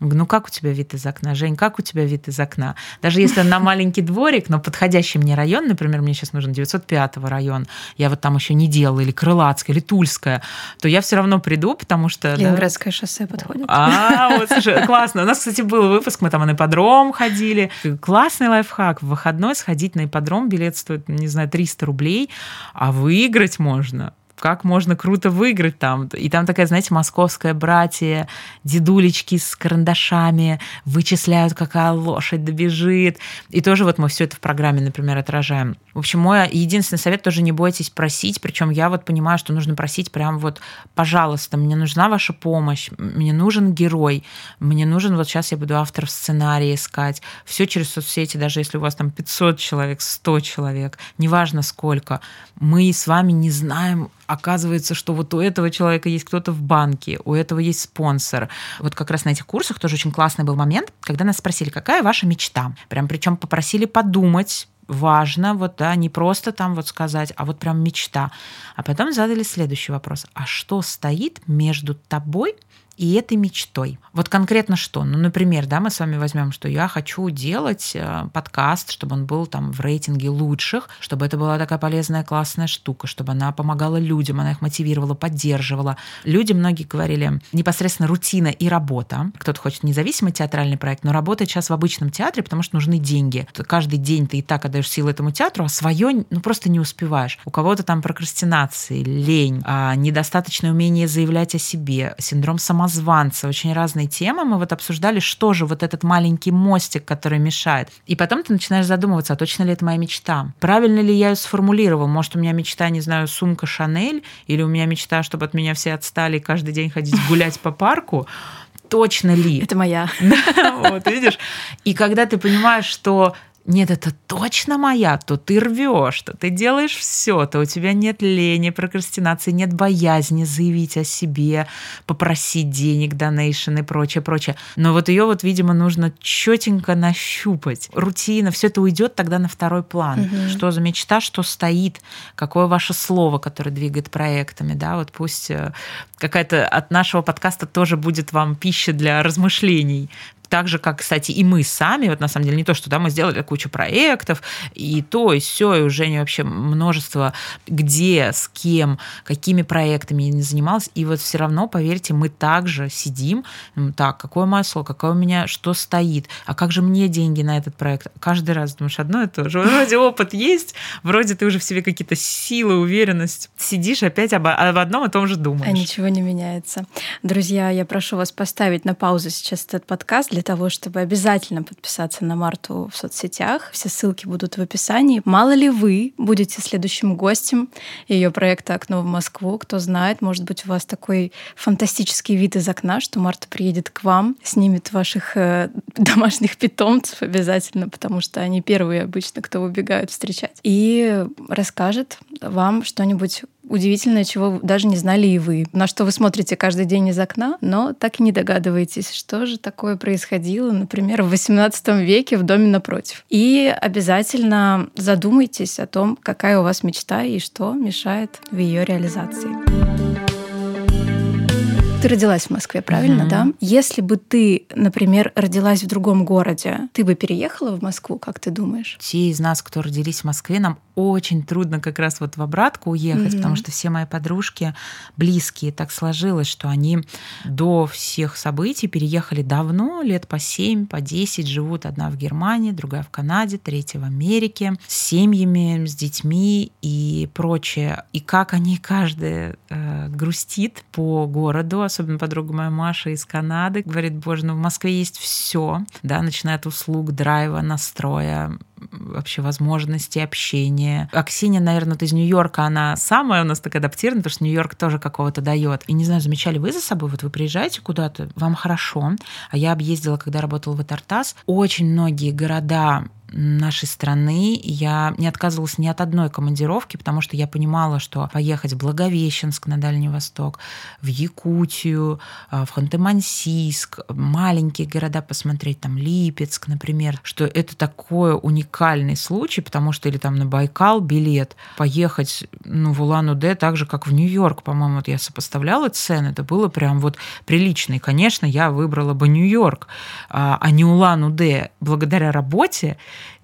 ну как у тебя вид из окна, Жень, как у тебя вид из окна? Даже если на маленький дворик, но подходящий мне район, например, мне сейчас нужен 905 район, я вот там еще не делала, или Крылатская, или Тульская, то я все равно приду, потому что... Ленинградское да... шоссе подходит. А, вот, слушай, классно. У нас, кстати, был выпуск, мы там на ипподром ходили. Классный лайфхак. В выходной сходить на ипподром, билет стоит, не знаю, 300 рублей, а выиграть можно как можно круто выиграть там. И там такая, знаете, московская братья, дедулечки с карандашами вычисляют, какая лошадь добежит. И тоже вот мы все это в программе, например, отражаем. В общем, мой единственный совет тоже не бойтесь просить, причем я вот понимаю, что нужно просить прям вот, пожалуйста, мне нужна ваша помощь, мне нужен герой, мне нужен, вот сейчас я буду автор сценария искать, все через соцсети, даже если у вас там 500 человек, 100 человек, неважно сколько, мы с вами не знаем, оказывается, что вот у этого человека есть кто-то в банке, у этого есть спонсор. Вот как раз на этих курсах тоже очень классный был момент, когда нас спросили, какая ваша мечта. Прям причем попросили подумать, важно, вот, да, не просто там вот сказать, а вот прям мечта. А потом задали следующий вопрос. А что стоит между тобой и этой мечтой. Вот конкретно что? Ну, например, да, мы с вами возьмем, что я хочу делать э, подкаст, чтобы он был там в рейтинге лучших, чтобы это была такая полезная, классная штука, чтобы она помогала людям, она их мотивировала, поддерживала. Люди, многие говорили, непосредственно рутина и работа. Кто-то хочет независимый театральный проект, но работает сейчас в обычном театре, потому что нужны деньги. Каждый день ты и так отдаешь силы этому театру, а свое ну, просто не успеваешь. У кого-то там прокрастинации, лень, а, недостаточное умение заявлять о себе, синдром самозванца, очень разные темы. Мы вот обсуждали, что же вот этот маленький мостик, который мешает. И потом ты начинаешь задумываться, а точно ли это моя мечта? Правильно ли я ее сформулировал? Может, у меня мечта, не знаю, сумка Шанель, или у меня мечта, чтобы от меня все отстали и каждый день ходить гулять по парку? точно ли? Это моя. Вот, видишь? И когда ты понимаешь, что нет, это точно моя, то ты рвешь, то ты делаешь все, то у тебя нет лени, прокрастинации, нет боязни заявить о себе, попросить денег, донейшн и прочее, прочее. Но вот ее вот, видимо, нужно четенько нащупать. Рутина, все это уйдет тогда на второй план. Угу. Что за мечта, что стоит, какое ваше слово, которое двигает проектами, да, вот пусть э, какая-то от нашего подкаста тоже будет вам пища для размышлений, так же, как, кстати, и мы сами, вот на самом деле не то, что да, мы сделали кучу проектов, и то, и все, и уже вообще множество, где, с кем, какими проектами я не занималась, и вот все равно, поверьте, мы также сидим, так, какое масло, какое у меня, что стоит, а как же мне деньги на этот проект? Каждый раз думаешь одно и то же. Вроде опыт есть, вроде ты уже в себе какие-то силы, уверенность, сидишь опять об, об одном и том же думаешь. А ничего не меняется. Друзья, я прошу вас поставить на паузу сейчас этот подкаст для для того, чтобы обязательно подписаться на Марту в соцсетях. Все ссылки будут в описании. Мало ли вы будете следующим гостем ее проекта «Окно в Москву». Кто знает, может быть, у вас такой фантастический вид из окна, что Марта приедет к вам, снимет ваших э, домашних питомцев обязательно, потому что они первые обычно, кто выбегают встречать, и расскажет вам что-нибудь удивительное, чего даже не знали и вы. На что вы смотрите каждый день из окна, но так и не догадываетесь, что же такое происходило, например, в XVIII веке в доме напротив. И обязательно задумайтесь о том, какая у вас мечта и что мешает в ее реализации. Ты родилась в Москве, правильно, mm-hmm. да? Если бы ты, например, родилась в другом городе, ты бы переехала в Москву, как ты думаешь? Те из нас, кто родились в Москве, нам очень трудно как раз вот в обратку уехать, mm-hmm. потому что все мои подружки близкие, так сложилось, что они до всех событий переехали давно, лет по 7, по 10, живут одна в Германии, другая в Канаде, третья в Америке, с семьями, с детьми и прочее. И как они каждая э, грустит по городу, особенно подруга моя Маша из Канады, говорит, боже, ну в Москве есть все, да, начиная от услуг, драйва, настроя, вообще возможности общения. А Ксения, наверное, вот из Нью-Йорка, она самая у нас так адаптирована, потому что Нью-Йорк тоже какого-то дает. И не знаю, замечали вы за собой, вот вы приезжаете куда-то, вам хорошо, а я объездила, когда работала в Этартас, очень многие города нашей страны. Я не отказывалась ни от одной командировки, потому что я понимала, что поехать в Благовещенск на Дальний Восток, в Якутию, а, в Ханты-Мансийск, маленькие города посмотреть, там Липецк, например, что это такой уникальный случай, потому что или там на Байкал билет, поехать ну, в Улан-Удэ так же, как в Нью-Йорк, по-моему, вот я сопоставляла цены, это было прям вот прилично. И, конечно, я выбрала бы Нью-Йорк, а, а не Улан-Удэ. Благодаря работе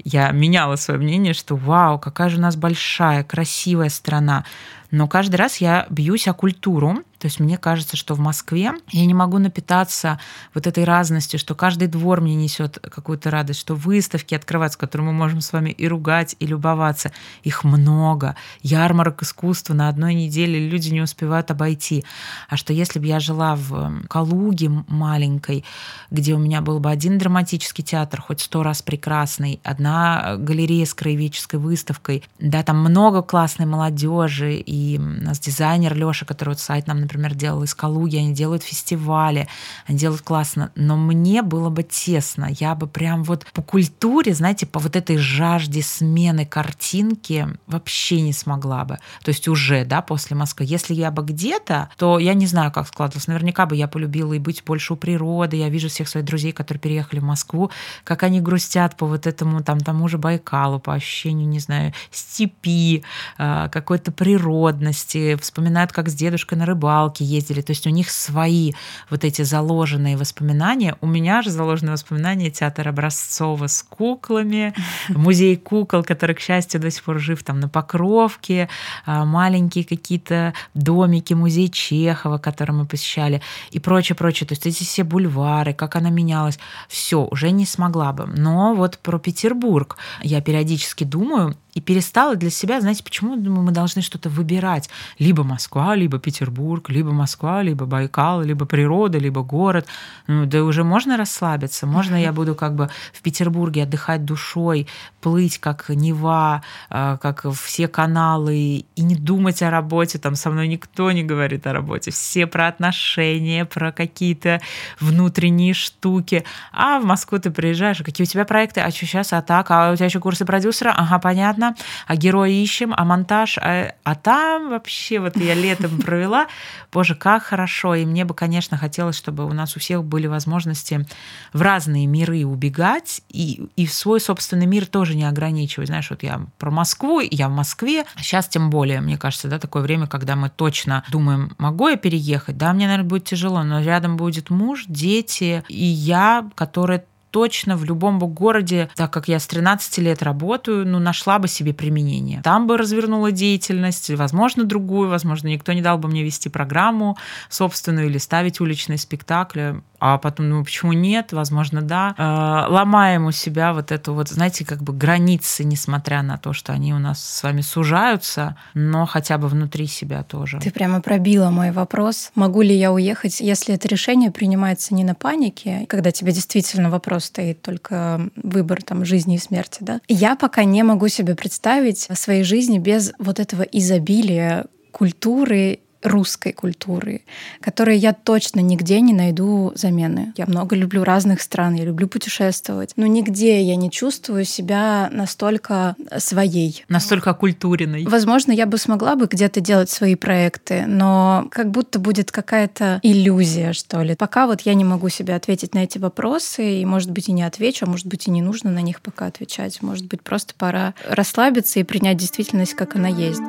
я меняла свое мнение, что вау, какая же у нас большая, красивая страна. Но каждый раз я бьюсь о культуру, то есть мне кажется, что в Москве я не могу напитаться вот этой разностью, что каждый двор мне несет какую-то радость, что выставки открываются, которые мы можем с вами и ругать, и любоваться. Их много. Ярмарок искусства на одной неделе люди не успевают обойти. А что если бы я жила в Калуге маленькой, где у меня был бы один драматический театр, хоть сто раз прекрасный, одна галерея с краеведческой выставкой, да, там много классной молодежи, у нас дизайнер Леша, который вот сайт нам например, делал из Калуги, они делают фестивали, они делают классно, но мне было бы тесно, я бы прям вот по культуре, знаете, по вот этой жажде смены картинки вообще не смогла бы. То есть уже, да, после Москвы. Если я бы где-то, то я не знаю, как складывалось. Наверняка бы я полюбила и быть больше у природы. Я вижу всех своих друзей, которые переехали в Москву, как они грустят по вот этому, там, тому же Байкалу, по ощущению, не знаю, степи, а, какой-то природы, народности, вспоминают, как с дедушкой на рыбалке ездили. То есть у них свои вот эти заложенные воспоминания. У меня же заложенные воспоминания театр Образцова с куклами, музей кукол, который, к счастью, до сих пор жив там на Покровке, а, маленькие какие-то домики, музей Чехова, который мы посещали и прочее, прочее. То есть эти все бульвары, как она менялась, все, уже не смогла бы. Но вот про Петербург я периодически думаю, и перестала для себя, знаете, почему думаю, мы должны что-то выбирать? Либо Москва, либо Петербург, либо Москва, либо Байкал, либо природа, либо город. Ну, да уже можно расслабиться, можно я буду как бы в Петербурге отдыхать душой, плыть как Нева, а, как все каналы, и не думать о работе, там со мной никто не говорит о работе, все про отношения, про какие-то внутренние штуки. А в Москву ты приезжаешь, а какие у тебя проекты, а что сейчас, а так, а у тебя еще курсы продюсера, ага, понятно, понятно, а героя ищем, а монтаж, а, а там вообще вот я летом провела, боже, как хорошо, и мне бы, конечно, хотелось, чтобы у нас у всех были возможности в разные миры убегать и, и в свой собственный мир тоже не ограничивать. Знаешь, вот я про Москву, я в Москве, сейчас тем более, мне кажется, да, такое время, когда мы точно думаем, могу я переехать? Да, мне, наверное, будет тяжело, но рядом будет муж, дети и я, которые точно в любом городе, так как я с 13 лет работаю, ну, нашла бы себе применение. Там бы развернула деятельность, возможно, другую, возможно, никто не дал бы мне вести программу собственную или ставить уличные спектакли а потом, ну, почему нет, возможно, да. Э, ломаем у себя вот эту вот, знаете, как бы границы, несмотря на то, что они у нас с вами сужаются, но хотя бы внутри себя тоже. Ты прямо пробила мой вопрос. Могу ли я уехать, если это решение принимается не на панике, когда тебе действительно вопрос стоит только выбор там жизни и смерти, да? Я пока не могу себе представить своей жизни без вот этого изобилия культуры русской культуры, которой я точно нигде не найду замены. Я много люблю разных стран, я люблю путешествовать, но нигде я не чувствую себя настолько своей. Настолько окультуренной. Возможно, я бы смогла бы где-то делать свои проекты, но как будто будет какая-то иллюзия, что ли. Пока вот я не могу себе ответить на эти вопросы, и, может быть, и не отвечу, а может быть, и не нужно на них пока отвечать. Может быть, просто пора расслабиться и принять действительность, как она есть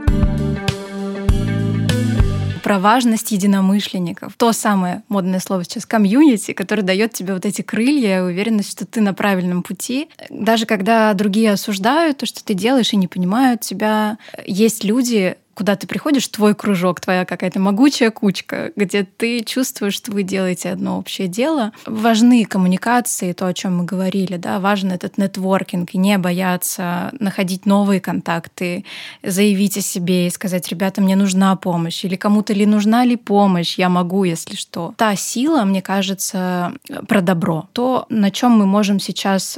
про важность единомышленников. То самое модное слово сейчас комьюнити, которое дает тебе вот эти крылья, уверенность, что ты на правильном пути. Даже когда другие осуждают то, что ты делаешь, и не понимают тебя, есть люди, куда ты приходишь, твой кружок, твоя какая-то могучая кучка, где ты чувствуешь, что вы делаете одно общее дело. Важны коммуникации, то, о чем мы говорили, да, важен этот нетворкинг, не бояться находить новые контакты, заявить о себе и сказать, ребята, мне нужна помощь, или кому-то ли нужна ли помощь, я могу, если что. Та сила, мне кажется, про добро. То, на чем мы можем сейчас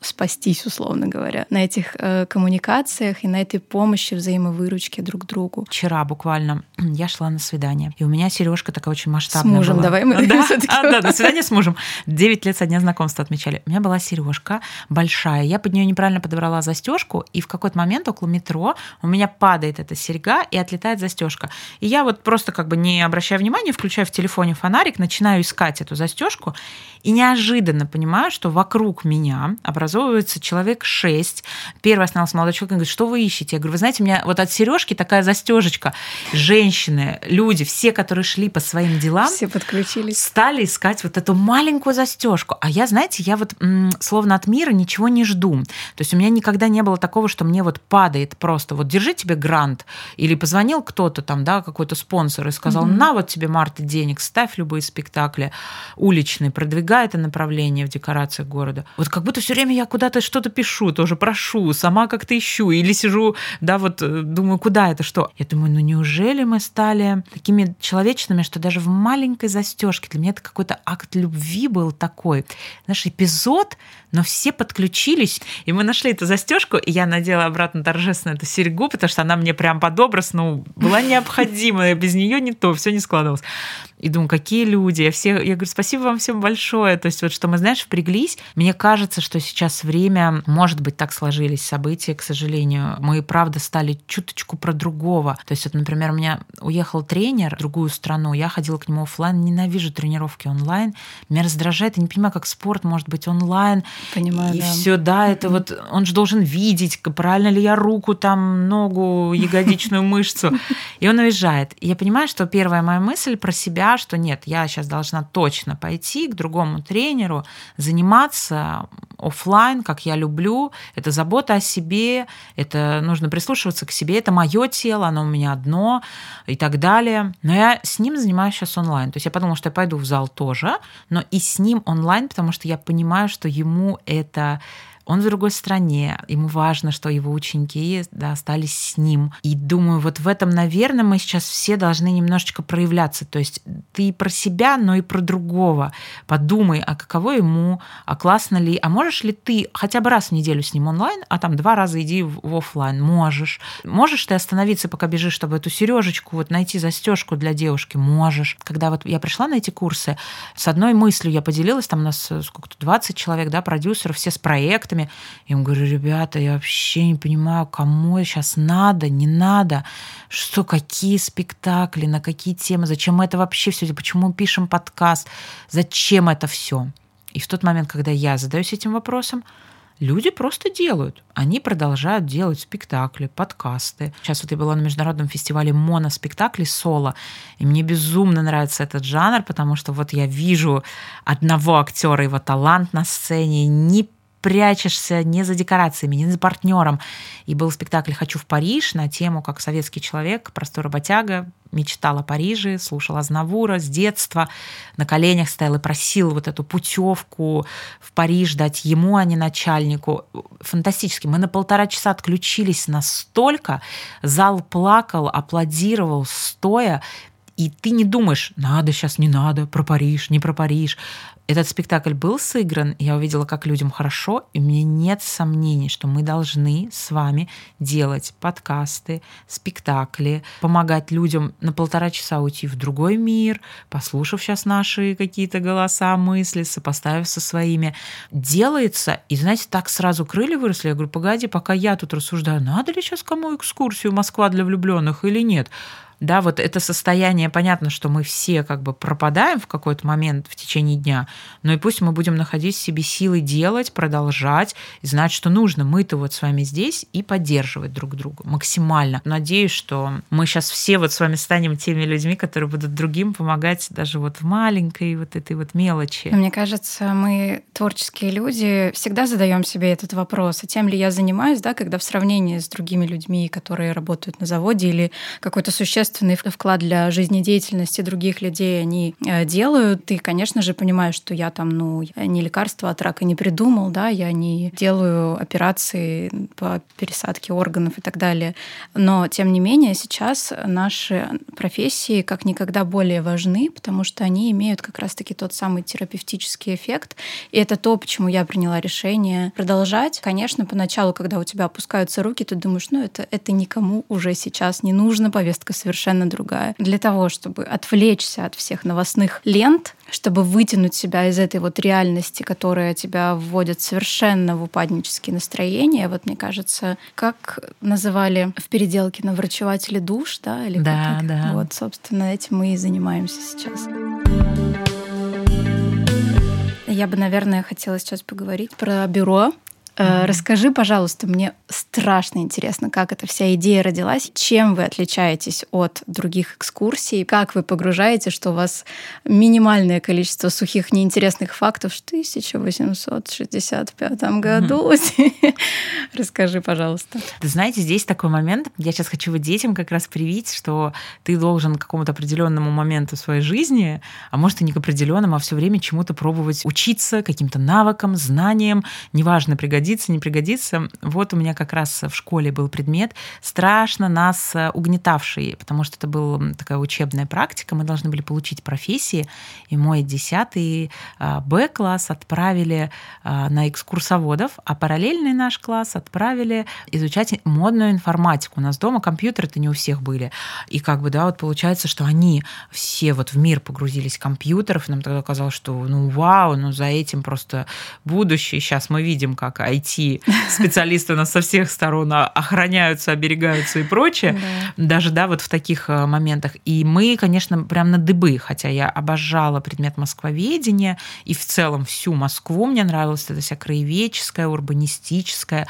спастись, условно говоря, на этих э, коммуникациях и на этой помощи, взаимовыручке друг другу. Вчера буквально я шла на свидание, и у меня сережка такая очень масштабная С мужем, была. давай мы да, а, да, на свидание с мужем. Девять лет со дня знакомства отмечали. У меня была сережка большая, я под нее неправильно подобрала застежку, и в какой-то момент около метро у меня падает эта серьга и отлетает застежка. И я вот просто как бы не обращая внимания, включаю в телефоне фонарик, начинаю искать эту застежку, и неожиданно понимаю, что вокруг меня образуется образовывается человек шесть. Первый остановился молодой человек и говорит, что вы ищете? Я говорю, вы знаете, у меня вот от сережки такая застежечка. Женщины, люди, все, которые шли по своим делам, все подключились, стали искать вот эту маленькую застежку. А я, знаете, я вот словно от мира ничего не жду. То есть у меня никогда не было такого, что мне вот падает просто, вот держи тебе грант, или позвонил кто-то там, да, какой-то спонсор и сказал, mm-hmm. на вот тебе, Марта, денег, ставь любые спектакли уличные, продвигай это направление в декорациях города. Вот как будто все время я куда-то что-то пишу, тоже прошу, сама как-то ищу, или сижу, да, вот э, думаю, куда это, что? Я думаю, ну неужели мы стали такими человечными, что даже в маленькой застежке для меня это какой-то акт любви был такой. Наш эпизод, но все подключились, и мы нашли эту застежку, и я надела обратно торжественно эту серьгу, потому что она мне прям под образ, ну, была необходима, без нее не то, все не складывалось. И думаю, какие люди, я, все, я говорю, спасибо вам всем большое, то есть вот что мы, знаешь, впряглись, мне кажется, что сейчас время, может быть, так сложились события, к сожалению. Мы, правда, стали чуточку про другого. То есть, вот, например, у меня уехал тренер в другую страну, я ходила к нему офлайн, ненавижу тренировки онлайн, меня раздражает, я не понимаю, как спорт может быть онлайн. Понимаю, И да. все, да, это вот он же должен видеть, правильно ли я руку, там, ногу, ягодичную мышцу. И он уезжает. И я понимаю, что первая моя мысль про себя, что нет, я сейчас должна точно пойти к другому тренеру, заниматься офлайн, как я люблю. Это забота о себе, это нужно прислушиваться к себе, это мое тело, оно у меня одно и так далее. Но я с ним занимаюсь сейчас онлайн. То есть я подумала, что я пойду в зал тоже, но и с ним онлайн, потому что я понимаю, что ему это он в другой стране, ему важно, что его ученики да, остались с ним. И думаю, вот в этом, наверное, мы сейчас все должны немножечко проявляться. То есть ты про себя, но и про другого. Подумай, а каково ему, а классно ли, а можешь ли ты хотя бы раз в неделю с ним онлайн, а там два раза иди в, в офлайн. Можешь. Можешь ты остановиться, пока бежишь, чтобы эту сережечку вот найти застежку для девушки? Можешь. Когда вот я пришла на эти курсы, с одной мыслью я поделилась, там у нас сколько-то 20 человек, да, продюсеров, все с проектами, я им говорю, ребята, я вообще не понимаю, кому сейчас надо, не надо, что, какие спектакли, на какие темы, зачем это вообще все, почему мы пишем подкаст, зачем это все. И в тот момент, когда я задаюсь этим вопросом, люди просто делают. Они продолжают делать спектакли, подкасты. Сейчас вот я была на международном фестивале моноспектаклей соло, и мне безумно нравится этот жанр, потому что вот я вижу одного актера, его талант на сцене, не прячешься не за декорациями, не за партнером. И был спектакль «Хочу в Париж» на тему, как советский человек, простой работяга, мечтал о Париже, слушал Азнавура с детства, на коленях стоял и просил вот эту путевку в Париж дать ему, а не начальнику. Фантастически. Мы на полтора часа отключились настолько, зал плакал, аплодировал стоя, и ты не думаешь, надо сейчас, не надо, про Париж, не про Париж. Этот спектакль был сыгран, я увидела, как людям хорошо, и у меня нет сомнений, что мы должны с вами делать подкасты, спектакли, помогать людям на полтора часа уйти в другой мир, послушав сейчас наши какие-то голоса, мысли, сопоставив со своими. Делается, и, знаете, так сразу крылья выросли. Я говорю, погоди, пока я тут рассуждаю, надо ли сейчас кому экскурсию Москва для влюбленных или нет да, вот это состояние, понятно, что мы все как бы пропадаем в какой-то момент в течение дня, но и пусть мы будем находить в себе силы делать, продолжать, и знать, что нужно. Мы-то вот с вами здесь и поддерживать друг друга максимально. Надеюсь, что мы сейчас все вот с вами станем теми людьми, которые будут другим помогать даже вот в маленькой вот этой вот мелочи. Мне кажется, мы творческие люди всегда задаем себе этот вопрос, а тем ли я занимаюсь, да, когда в сравнении с другими людьми, которые работают на заводе или какой-то существенный вклад для жизнедеятельности других людей они э, делают. И, конечно же, понимаю, что я там, ну, не лекарство от рака не придумал, да, я не делаю операции по пересадке органов и так далее. Но, тем не менее, сейчас наши профессии как никогда более важны, потому что они имеют как раз-таки тот самый терапевтический эффект. И это то, почему я приняла решение продолжать. Конечно, поначалу, когда у тебя опускаются руки, ты думаешь, ну, это, это никому уже сейчас не нужно, повестка совершенно совершенно другая. Для того, чтобы отвлечься от всех новостных лент, чтобы вытянуть себя из этой вот реальности, которая тебя вводит совершенно в упаднические настроения. Вот мне кажется, как называли в переделке на врачеватели душ, да, или да, как? да. Вот, собственно, этим мы и занимаемся сейчас. Я бы, наверное, хотела сейчас поговорить про бюро. Mm-hmm. Расскажи, пожалуйста, мне страшно интересно, как эта вся идея родилась, чем вы отличаетесь от других экскурсий, как вы погружаете, что у вас минимальное количество сухих неинтересных фактов в 1865 году. Mm-hmm. Расскажи, пожалуйста. Ты знаете, здесь такой момент, я сейчас хочу вот детям как раз привить, что ты должен к какому-то определенному моменту своей жизни, а может и не к определенному, а все время чему-то пробовать учиться, каким-то навыкам, знаниям, неважно, пригодится пригодится, не пригодится. Вот у меня как раз в школе был предмет, страшно нас э, угнетавший, потому что это была такая учебная практика, мы должны были получить профессии, и мой 10 а, Б-класс отправили а, на экскурсоводов, а параллельный наш класс отправили изучать модную информатику. У нас дома компьютеры-то не у всех были. И как бы, да, вот получается, что они все вот в мир погрузились компьютеров, и нам тогда казалось, что ну вау, ну за этим просто будущее. Сейчас мы видим, как IT-специалисты у нас со всех сторон охраняются, оберегаются и прочее. Даже, да, вот в таких э, моментах. И мы, конечно, прям на дыбы, хотя я обожала предмет москвоведения, и в целом всю Москву мне нравилась эта вся краеведческая, урбанистическая.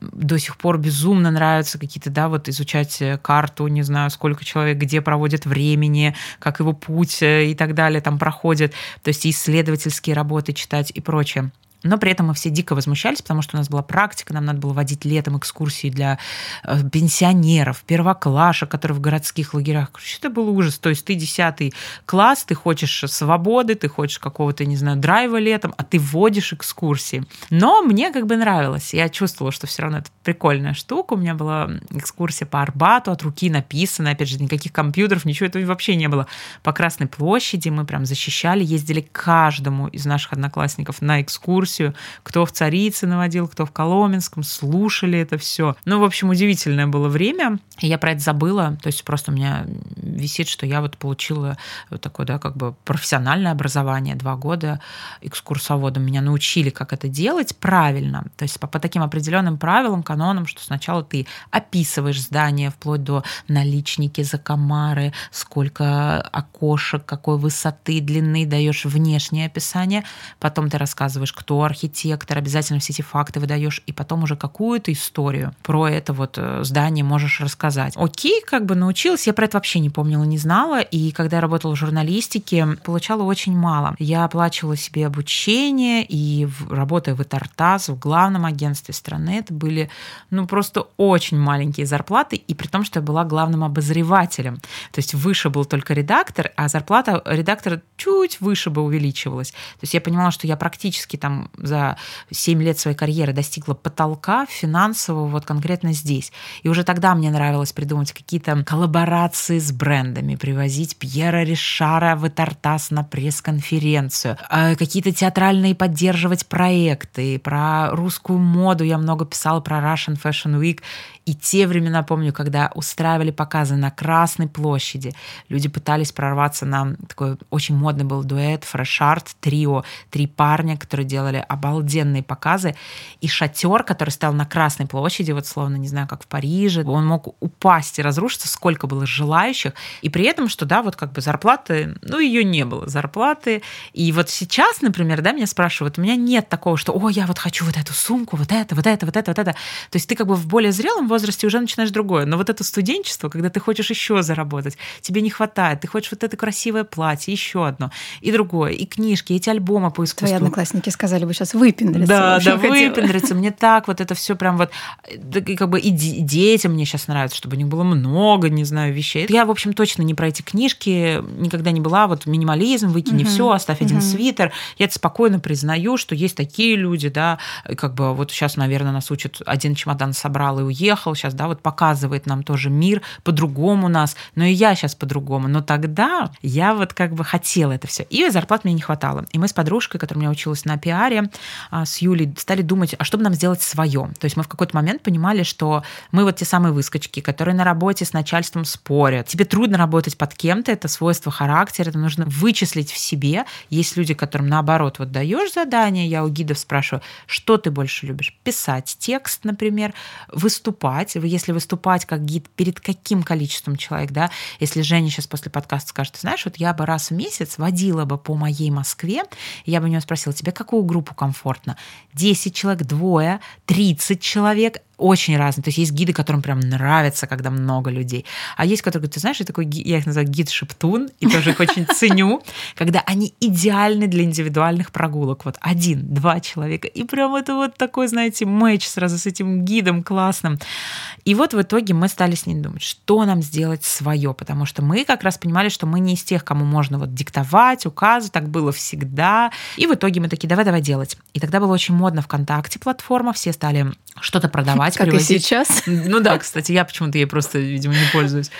До сих пор безумно нравятся какие-то, да, вот изучать э, карту, не знаю, сколько человек где проводит времени, как его путь э, и так далее там проходит. То есть исследовательские работы читать и прочее. Но при этом мы все дико возмущались, потому что у нас была практика, нам надо было водить летом экскурсии для э, пенсионеров, первоклашек, которые в городских лагерях. Это был ужас. То есть ты десятый класс, ты хочешь свободы, ты хочешь какого-то, не знаю, драйва летом, а ты вводишь экскурсии. Но мне как бы нравилось. Я чувствовала, что все равно это прикольная штука. У меня была экскурсия по Арбату, от руки написано, опять же, никаких компьютеров, ничего этого вообще не было. По Красной площади мы прям защищали, ездили каждому из наших одноклассников на экскурсию экскурсию, кто в Царицыно водил, кто в Коломенском, слушали это все. Ну, в общем, удивительное было время. Я про это забыла. То есть просто у меня висит, что я вот получила вот такое, да, как бы профессиональное образование, два года экскурсоводом. Меня научили, как это делать правильно. То есть по, по таким определенным правилам, канонам, что сначала ты описываешь здание вплоть до наличники, закомары, сколько окошек, какой высоты, длины, даешь внешнее описание. Потом ты рассказываешь, кто архитектор, обязательно все эти факты выдаешь, и потом уже какую-то историю про это вот э, здание можешь рассказать. Окей, как бы научилась, я про это вообще не помнила, не знала, и когда я работала в журналистике, получала очень мало. Я оплачивала себе обучение, и работая в Итартас, в главном агентстве страны, это были, ну, просто очень маленькие зарплаты, и при том, что я была главным обозревателем. То есть выше был только редактор, а зарплата редактора чуть выше бы увеличивалась. То есть я понимала, что я практически там за 7 лет своей карьеры достигла потолка финансового вот конкретно здесь. И уже тогда мне нравилось придумать какие-то коллаборации с брендами, привозить Пьера Ришара в Этартас на пресс-конференцию, а какие-то театральные поддерживать проекты. Про русскую моду я много писала, про Russian Fashion Week. И те времена помню, когда устраивали показы на Красной площади. Люди пытались прорваться на такой очень модный был дуэт, фрешарт, трио, три парня, которые делали обалденные показы. И шатер, который стоял на Красной площади, вот словно, не знаю, как в Париже, он мог упасть и разрушиться, сколько было желающих. И при этом, что, да, вот как бы зарплаты, ну, ее не было, зарплаты. И вот сейчас, например, да, меня спрашивают, у меня нет такого, что, о, я вот хочу вот эту сумку, вот это, вот это, вот это, вот это. То есть ты как бы в более зрелом возрасте уже начинаешь другое. Но вот это студенчество, когда ты хочешь еще заработать, тебе не хватает, ты хочешь вот это красивое платье, еще одно, и другое, и книжки, эти альбомы по искусству. Твои одноклассники сказали бы сейчас выпендриться. Да, да, выпендриться. Мне так вот это все прям вот, как бы и детям мне сейчас нравится, чтобы у них было много, не знаю, вещей. Я, в общем, точно не про эти книжки никогда не была. Вот минимализм, выкини угу. все, оставь угу. один свитер. Я это спокойно признаю, что есть такие люди, да, как бы вот сейчас, наверное, нас учат, один чемодан собрал и уехал, приехал сейчас, да, вот показывает нам тоже мир по-другому нас, но и я сейчас по-другому. Но тогда я вот как бы хотела это все. И зарплат мне не хватало. И мы с подружкой, которая у меня училась на пиаре, а, с Юлей, стали думать, а что бы нам сделать свое. То есть мы в какой-то момент понимали, что мы вот те самые выскочки, которые на работе с начальством спорят. Тебе трудно работать под кем-то, это свойство характера, это нужно вычислить в себе. Есть люди, которым наоборот, вот даешь задание, я у гидов спрашиваю, что ты больше любишь? Писать текст, например, выступать выступать, если выступать как гид, перед каким количеством человек, да, если Женя сейчас после подкаста скажет, знаешь, вот я бы раз в месяц водила бы по моей Москве, я бы у него спросила, тебе какую группу комфортно? 10 человек, двое, 30 человек, очень разные. То есть есть гиды, которым прям нравится, когда много людей. А есть, которые, ты знаешь, я такой, я их называю гид-шептун, и тоже их очень ценю, когда они идеальны для индивидуальных прогулок. Вот один, два человека. И прям это вот такой, знаете, матч сразу с этим гидом классным. И вот в итоге мы стали с ним думать, что нам сделать свое, потому что мы как раз понимали, что мы не из тех, кому можно вот диктовать, указывать, так было всегда. И в итоге мы такие, давай, давай делать. И тогда было очень модно ВКонтакте платформа, все стали что-то продавать, как привозить. и сейчас. Ну да, кстати, я почему-то ей просто, видимо, не пользуюсь.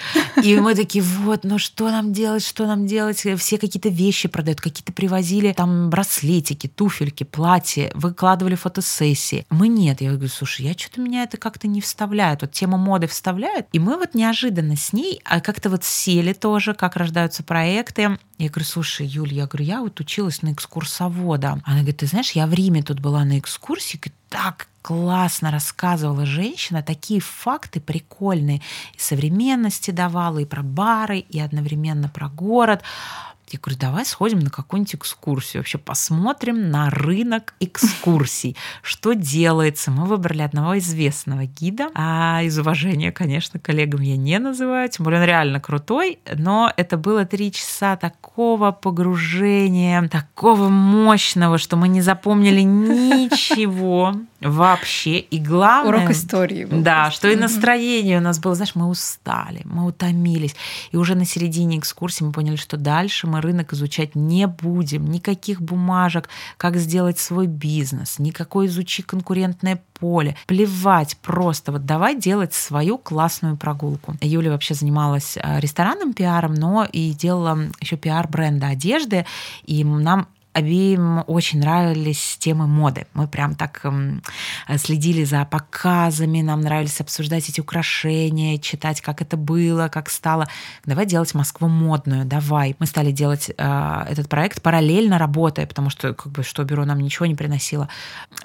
И мы такие, вот, ну что нам делать, что нам делать? Все какие-то вещи продают, какие-то привозили там браслетики, туфельки, платья, выкладывали фотосессии. Мы нет. Я говорю, слушай, я что-то меня это как-то не вставляет. Вот тема моды вставляет. И мы вот неожиданно с ней а как-то вот сели тоже, как рождаются проекты. Я говорю, слушай, Юль, я говорю, я вот училась на экскурсовода. Она говорит, ты знаешь, я в Риме тут была на экскурсии, так классно рассказывала женщина, такие факты прикольные. И современности давала, и про бары, и одновременно про город. Я говорю, давай сходим на какую-нибудь экскурсию. Вообще посмотрим на рынок экскурсий. Что делается? Мы выбрали одного известного гида. А из уважения, конечно, коллегам я не называю. Тем более он реально крутой. Но это было три часа такого погружения, такого мощного, что мы не запомнили ничего вообще. И главное... Урок истории. Был да, просто. что и настроение у нас было, знаешь, мы устали, мы утомились. И уже на середине экскурсии мы поняли, что дальше мы рынок изучать не будем. Никаких бумажек, как сделать свой бизнес, никакой изучи конкурентное поле. Плевать просто. Вот давай делать свою классную прогулку. Юля вообще занималась э, ресторанным пиаром, но и делала еще пиар бренда одежды. И нам обеим очень нравились темы моды. Мы прям так эм, следили за показами, нам нравились обсуждать эти украшения, читать, как это было, как стало. Давай делать Москву модную, давай. Мы стали делать э, этот проект параллельно работая, потому что как бы что бюро нам ничего не приносило.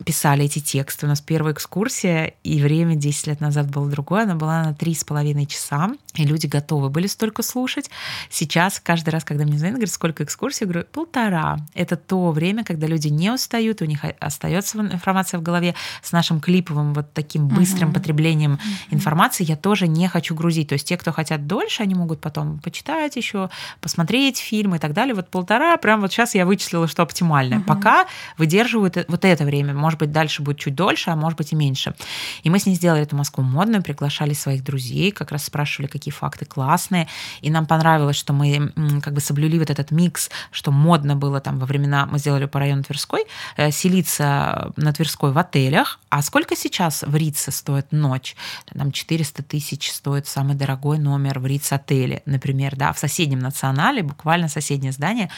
Писали эти тексты. У нас первая экскурсия, и время 10 лет назад было другое. Она была на три с половиной часа, и люди готовы были столько слушать. Сейчас каждый раз, когда мне звонят, говорят, сколько экскурсий, я говорю, полтора. Это то время, когда люди не устают, у них остается информация в голове с нашим клиповым вот таким быстрым uh-huh. потреблением uh-huh. информации. Я тоже не хочу грузить. То есть те, кто хотят дольше, они могут потом почитать еще, посмотреть фильмы и так далее. Вот полтора, прям вот сейчас я вычислила, что оптимальное. Uh-huh. Пока выдерживают вот это время. Может быть, дальше будет чуть дольше, а может быть и меньше. И мы с ней сделали эту Москву модную, приглашали своих друзей, как раз спрашивали, какие факты классные. И нам понравилось, что мы как бы соблюли вот этот микс, что модно было там во времена времена мы сделали по району Тверской, э, селиться на Тверской в отелях. А сколько сейчас в Рице стоит ночь? Там 400 тысяч стоит самый дорогой номер в Риц отеле, например, да, в соседнем национале, буквально соседнее здание,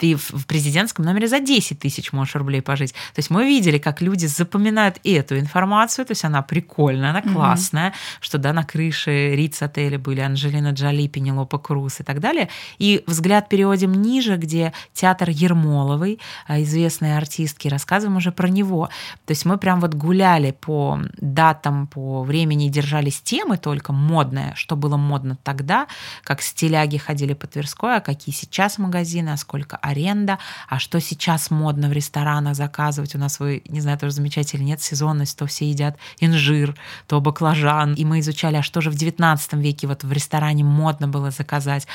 ты в президентском номере за 10 тысяч можешь рублей пожить. То есть мы видели, как люди запоминают эту информацию, то есть она прикольная, она классная, mm-hmm. что да, на крыше Риц отеля были Анжелина Джоли, Пенелопа Круз и так далее. И взгляд переводим ниже, где театр Ермоловой, а, известные артистки, рассказываем уже про него. То есть мы прям вот гуляли по датам, по времени, держались темы только модное, что было модно тогда, как стиляги ходили по Тверской, а какие сейчас магазины, а сколько аренда, а что сейчас модно в ресторанах заказывать. У нас, вы, не знаю, тоже замечаете нет, сезонность, то все едят инжир, то баклажан. И мы изучали, а что же в 19 веке вот в ресторане модно было заказать.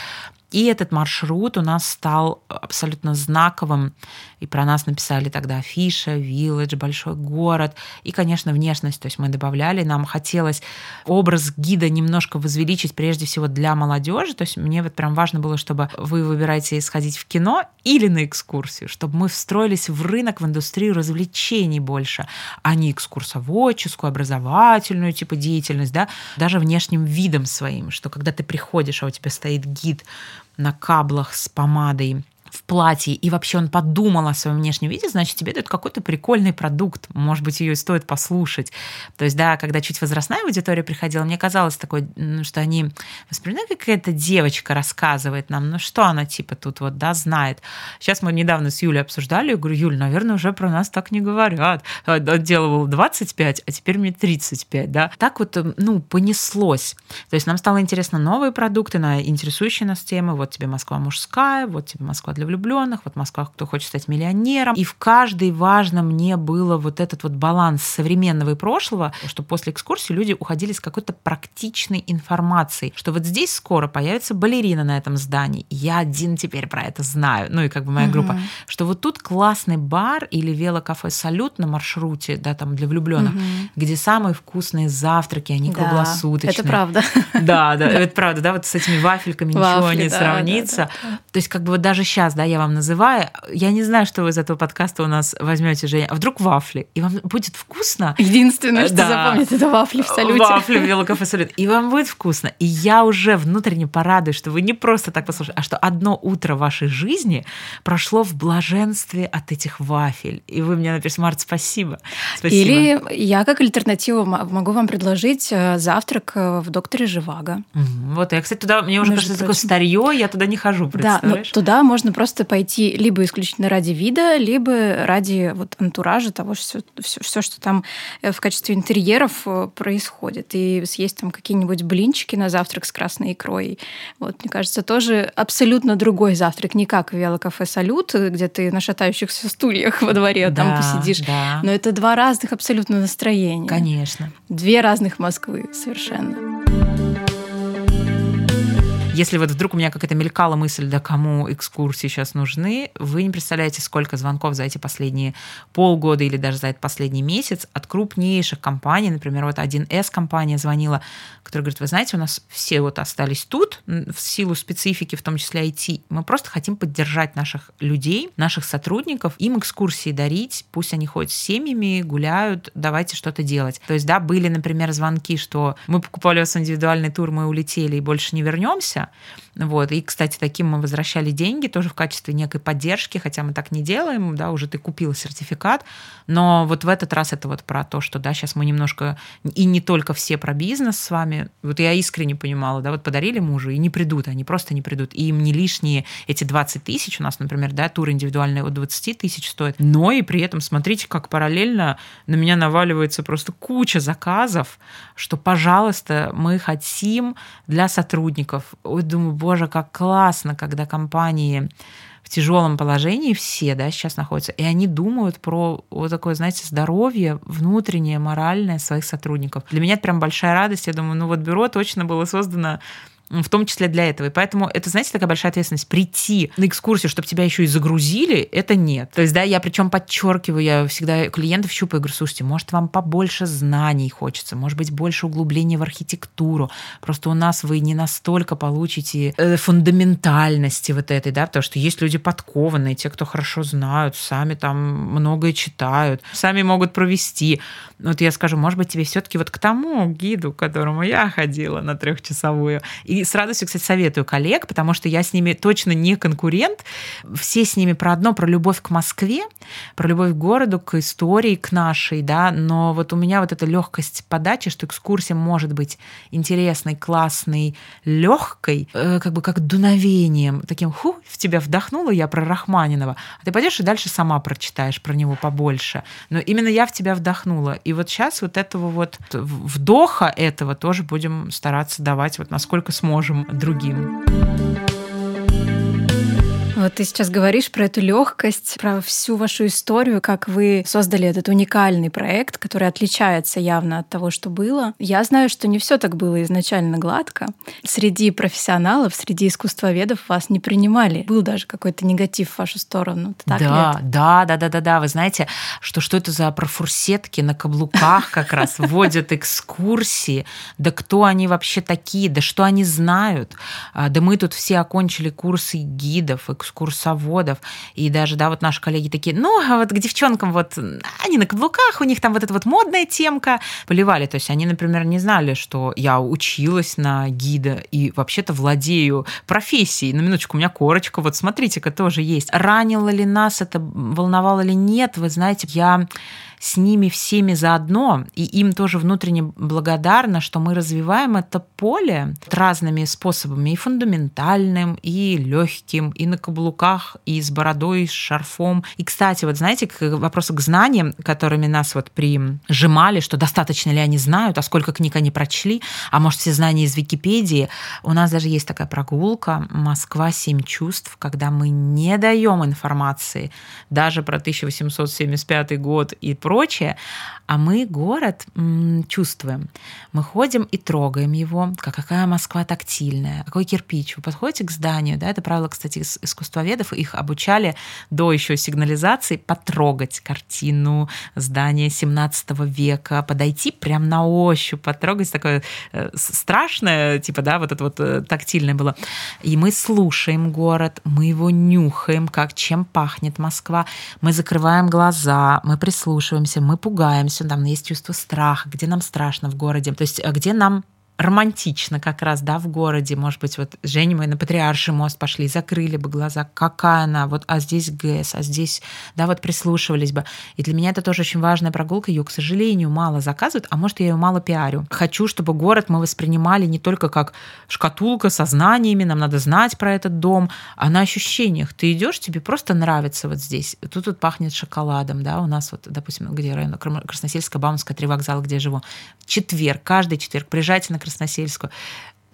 И этот маршрут у нас стал абсолютно знаковым. И про нас написали тогда афиша, вилледж, большой город. И, конечно, внешность. То есть мы добавляли, нам хотелось образ гида немножко возвеличить, прежде всего для молодежи. То есть мне вот прям важно было, чтобы вы выбираете сходить в кино или на экскурсию, чтобы мы встроились в рынок, в индустрию развлечений больше, а не экскурсоводческую, образовательную типа деятельность, да, даже внешним видом своим, что когда ты приходишь, а у тебя стоит гид на каблах с помадой в платье, и вообще он подумал о своем внешнем виде, значит, тебе дают какой-то прикольный продукт. Может быть, ее стоит послушать. То есть, да, когда чуть возрастная аудитория приходила, мне казалось такое, что они воспринимают, как какая-то девочка рассказывает нам, ну что она типа тут вот, да, знает. Сейчас мы недавно с Юлей обсуждали, я говорю, Юль, наверное, уже про нас так не говорят. Было 25, а теперь мне 35, да. Так вот, ну, понеслось. То есть нам стало интересно новые продукты на интересующие нас темы. Вот тебе Москва мужская, вот тебе Москва для влюбленных, вот Москва, кто хочет стать миллионером. И в каждой важно мне было вот этот вот баланс современного и прошлого, что после экскурсии люди уходили с какой-то практичной информацией, что вот здесь скоро появится балерина на этом здании. Я один теперь про это знаю, ну и как бы моя угу. группа, что вот тут классный бар или велокафе «Салют» на маршруте, да, там для влюбленных, угу. где самые вкусные завтраки, они да, круглосуточные. Это правда. Да, да, это правда, да, вот с этими вафельками ничего не сравнится. То есть как бы вот даже сейчас, да, я вам называю, я не знаю, что вы из этого подкаста у нас возьмете, Женя, а вдруг вафли, и вам будет вкусно. Единственное, что запомнит, это вафли в салюте. Вафли в велокафе салют. И вам будет вкусно. И я уже внутренне порадуюсь, что вы не просто так послушали, а что одно утро вашей жизни прошло в блаженстве от этих вафель. И вы мне напишите, Март, спасибо. спасибо. Или я как альтернативу могу вам предложить э, завтрак э, в докторе Живаго. Вот, я, кстати, туда, мне уже Между кажется, такое старье, я туда не хожу, представляешь? Да, но туда можно просто пойти либо исключительно ради вида, либо ради вот антуража того, все, все, все, что там э, в качестве интерьеров происходит. И съесть там какие-нибудь блинчики на завтрак с красной икрой. Вот, мне кажется, тоже абсолютно другой завтрак, не как в велокафе «Салют», где ты на шатающихся стульях во дворе да, там посидишь. Да. Но это два разных абсолютно настроения. Конечно. Две разных Москвы совершенно. Если вот вдруг у меня какая-то мелькала мысль, да кому экскурсии сейчас нужны, вы не представляете, сколько звонков за эти последние полгода или даже за этот последний месяц от крупнейших компаний, например, вот 1С компания звонила, которая говорит, вы знаете, у нас все вот остались тут в силу специфики, в том числе IT. Мы просто хотим поддержать наших людей, наших сотрудников, им экскурсии дарить, пусть они ходят с семьями, гуляют, давайте что-то делать. То есть, да, были, например, звонки, что мы покупали у вас индивидуальный тур, мы улетели и больше не вернемся, 下。Вот. И, кстати, таким мы возвращали деньги тоже в качестве некой поддержки, хотя мы так не делаем, да, уже ты купил сертификат, но вот в этот раз это вот про то, что, да, сейчас мы немножко, и не только все про бизнес с вами, вот я искренне понимала, да, вот подарили мужу, и не придут, они просто не придут, и им не лишние эти 20 тысяч, у нас, например, да, тур индивидуальный от 20 тысяч стоит, но и при этом, смотрите, как параллельно на меня наваливается просто куча заказов, что, пожалуйста, мы хотим для сотрудников. Ой, думаю, боже, как классно, когда компании в тяжелом положении все, да, сейчас находятся, и они думают про вот такое, знаете, здоровье внутреннее, моральное своих сотрудников. Для меня это прям большая радость. Я думаю, ну вот бюро точно было создано в том числе для этого. И поэтому это, знаете, такая большая ответственность. Прийти на экскурсию, чтобы тебя еще и загрузили, это нет. То есть, да, я причем подчеркиваю, я всегда клиентов щупаю, говорю, слушайте, может, вам побольше знаний хочется, может быть, больше углубления в архитектуру. Просто у нас вы не настолько получите э, фундаментальности вот этой, да, потому что есть люди подкованные, те, кто хорошо знают, сами там многое читают, сами могут провести. Вот я скажу, может быть, тебе все-таки вот к тому гиду, к которому я ходила на трехчасовую, и и с радостью, кстати, советую коллег, потому что я с ними точно не конкурент. Все с ними про одно, про любовь к Москве, про любовь к городу, к истории, к нашей, да, но вот у меня вот эта легкость подачи, что экскурсия может быть интересной, классной, легкой, э, как бы как дуновением, таким, ху, в тебя вдохнула я про Рахманинова, а ты пойдешь и дальше сама прочитаешь про него побольше. Но именно я в тебя вдохнула. И вот сейчас вот этого вот вдоха этого тоже будем стараться давать вот насколько сможем сможем другим. Вот ты сейчас говоришь про эту легкость, про всю вашу историю, как вы создали этот уникальный проект, который отличается явно от того, что было. Я знаю, что не все так было изначально гладко. Среди профессионалов, среди искусствоведов вас не принимали. Был даже какой-то негатив в вашу сторону. Так да, да, да, да, да, да. Вы знаете, что что это за профурсетки на каблуках как раз вводят экскурсии? Да кто они вообще такие? Да что они знают? А, да мы тут все окончили курсы гидов, экскурсий экскурсоводов, и даже, да, вот наши коллеги такие, ну, а вот к девчонкам вот, они на каблуках, у них там вот эта вот модная темка, поливали, то есть они, например, не знали, что я училась на гида и вообще-то владею профессией, на минуточку, у меня корочка, вот смотрите-ка тоже есть. Ранило ли нас это, волновало ли? Нет, вы знаете, я с ними всеми заодно, и им тоже внутренне благодарна, что мы развиваем это поле разными способами, и фундаментальным, и легким, и на каблуках, и с бородой, и с шарфом. И, кстати, вот знаете, к вопросу к знаниям, которыми нас вот прижимали, что достаточно ли они знают, а сколько книг они прочли, а может, все знания из Википедии. У нас даже есть такая прогулка «Москва. Семь чувств», когда мы не даем информации даже про 1875 год и прочее, а мы город чувствуем. Мы ходим и трогаем его, какая Москва тактильная, какой кирпич. Вы подходите к зданию, да, это правило, кстати, искусствоведов, их обучали до еще сигнализации потрогать картину, здание 17 века, подойти прям на ощупь, потрогать такое э, страшное, типа, да, вот это вот э, тактильное было. И мы слушаем город, мы его нюхаем, как чем пахнет Москва, мы закрываем глаза, мы прислушиваемся, мы пугаемся, там есть чувство страха, где нам страшно в городе, то есть э, где нам романтично как раз, да, в городе. Может быть, вот Женя мы на Патриарший мост пошли, закрыли бы глаза, какая она, вот, а здесь ГЭС, а здесь, да, вот прислушивались бы. И для меня это тоже очень важная прогулка. Ее, к сожалению, мало заказывают, а может, я ее мало пиарю. Хочу, чтобы город мы воспринимали не только как шкатулка со знаниями, нам надо знать про этот дом, а на ощущениях. Ты идешь, тебе просто нравится вот здесь. Тут вот пахнет шоколадом, да, у нас вот, допустим, где район Красносельская, Баумская, три вокзала, где я живу. Четверг, каждый четверг приезжайте на Красносельскую.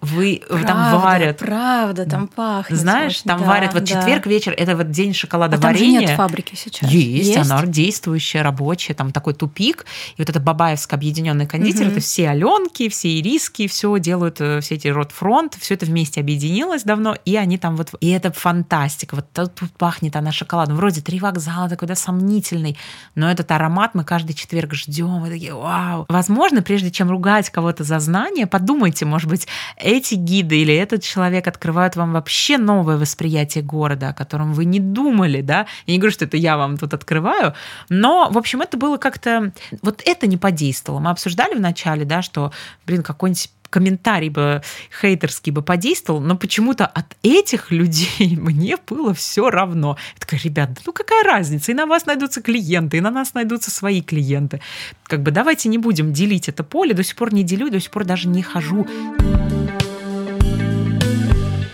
Вы правда, там варят. Правда, там пахнет. Знаешь, очень, там да, варят вот да. четверг вечер, это вот день шоколада а там же нет фабрики сейчас. Есть, Есть? она действующая, рабочая, там такой тупик. И вот это Бабаевская объединенный кондитер, Мгм. это все Аленки, все Ириски, все делают, э, все эти Ротфронт, все это вместе объединилось давно, и они там вот, и это фантастика. Вот тут тут пахнет она шоколадом. Вроде три вокзала, такой, да, сомнительный, но этот аромат мы каждый четверг ждем, и такие, вау. Возможно, прежде чем ругать кого-то за знание, подумайте, может быть, эти гиды или этот человек открывают вам вообще новое восприятие города, о котором вы не думали, да. Я не говорю, что это я вам тут открываю, но, в общем, это было как-то... Вот это не подействовало. Мы обсуждали в начале, да, что, блин, какой-нибудь комментарий бы хейтерский бы подействовал, но почему-то от этих людей мне было все равно. Я такая, ребят, да ну какая разница? И на вас найдутся клиенты, и на нас найдутся свои клиенты. Как бы давайте не будем делить это поле. До сих пор не делю, до сих пор даже не хожу.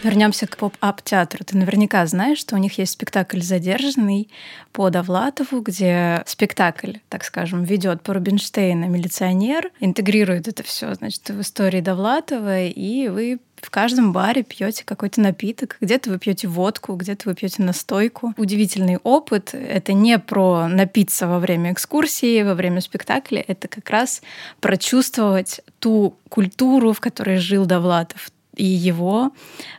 Вернемся к поп-ап театру. Ты наверняка знаешь, что у них есть спектакль «Задержанный» по Довлатову, где спектакль, так скажем, ведет по Рубинштейна милиционер, интегрирует это все, значит, в истории Довлатова, и вы в каждом баре пьете какой-то напиток. Где-то вы пьете водку, где-то вы пьете настойку. Удивительный опыт. Это не про напиться во время экскурсии, во время спектакля. Это как раз прочувствовать ту культуру, в которой жил Довлатов, и его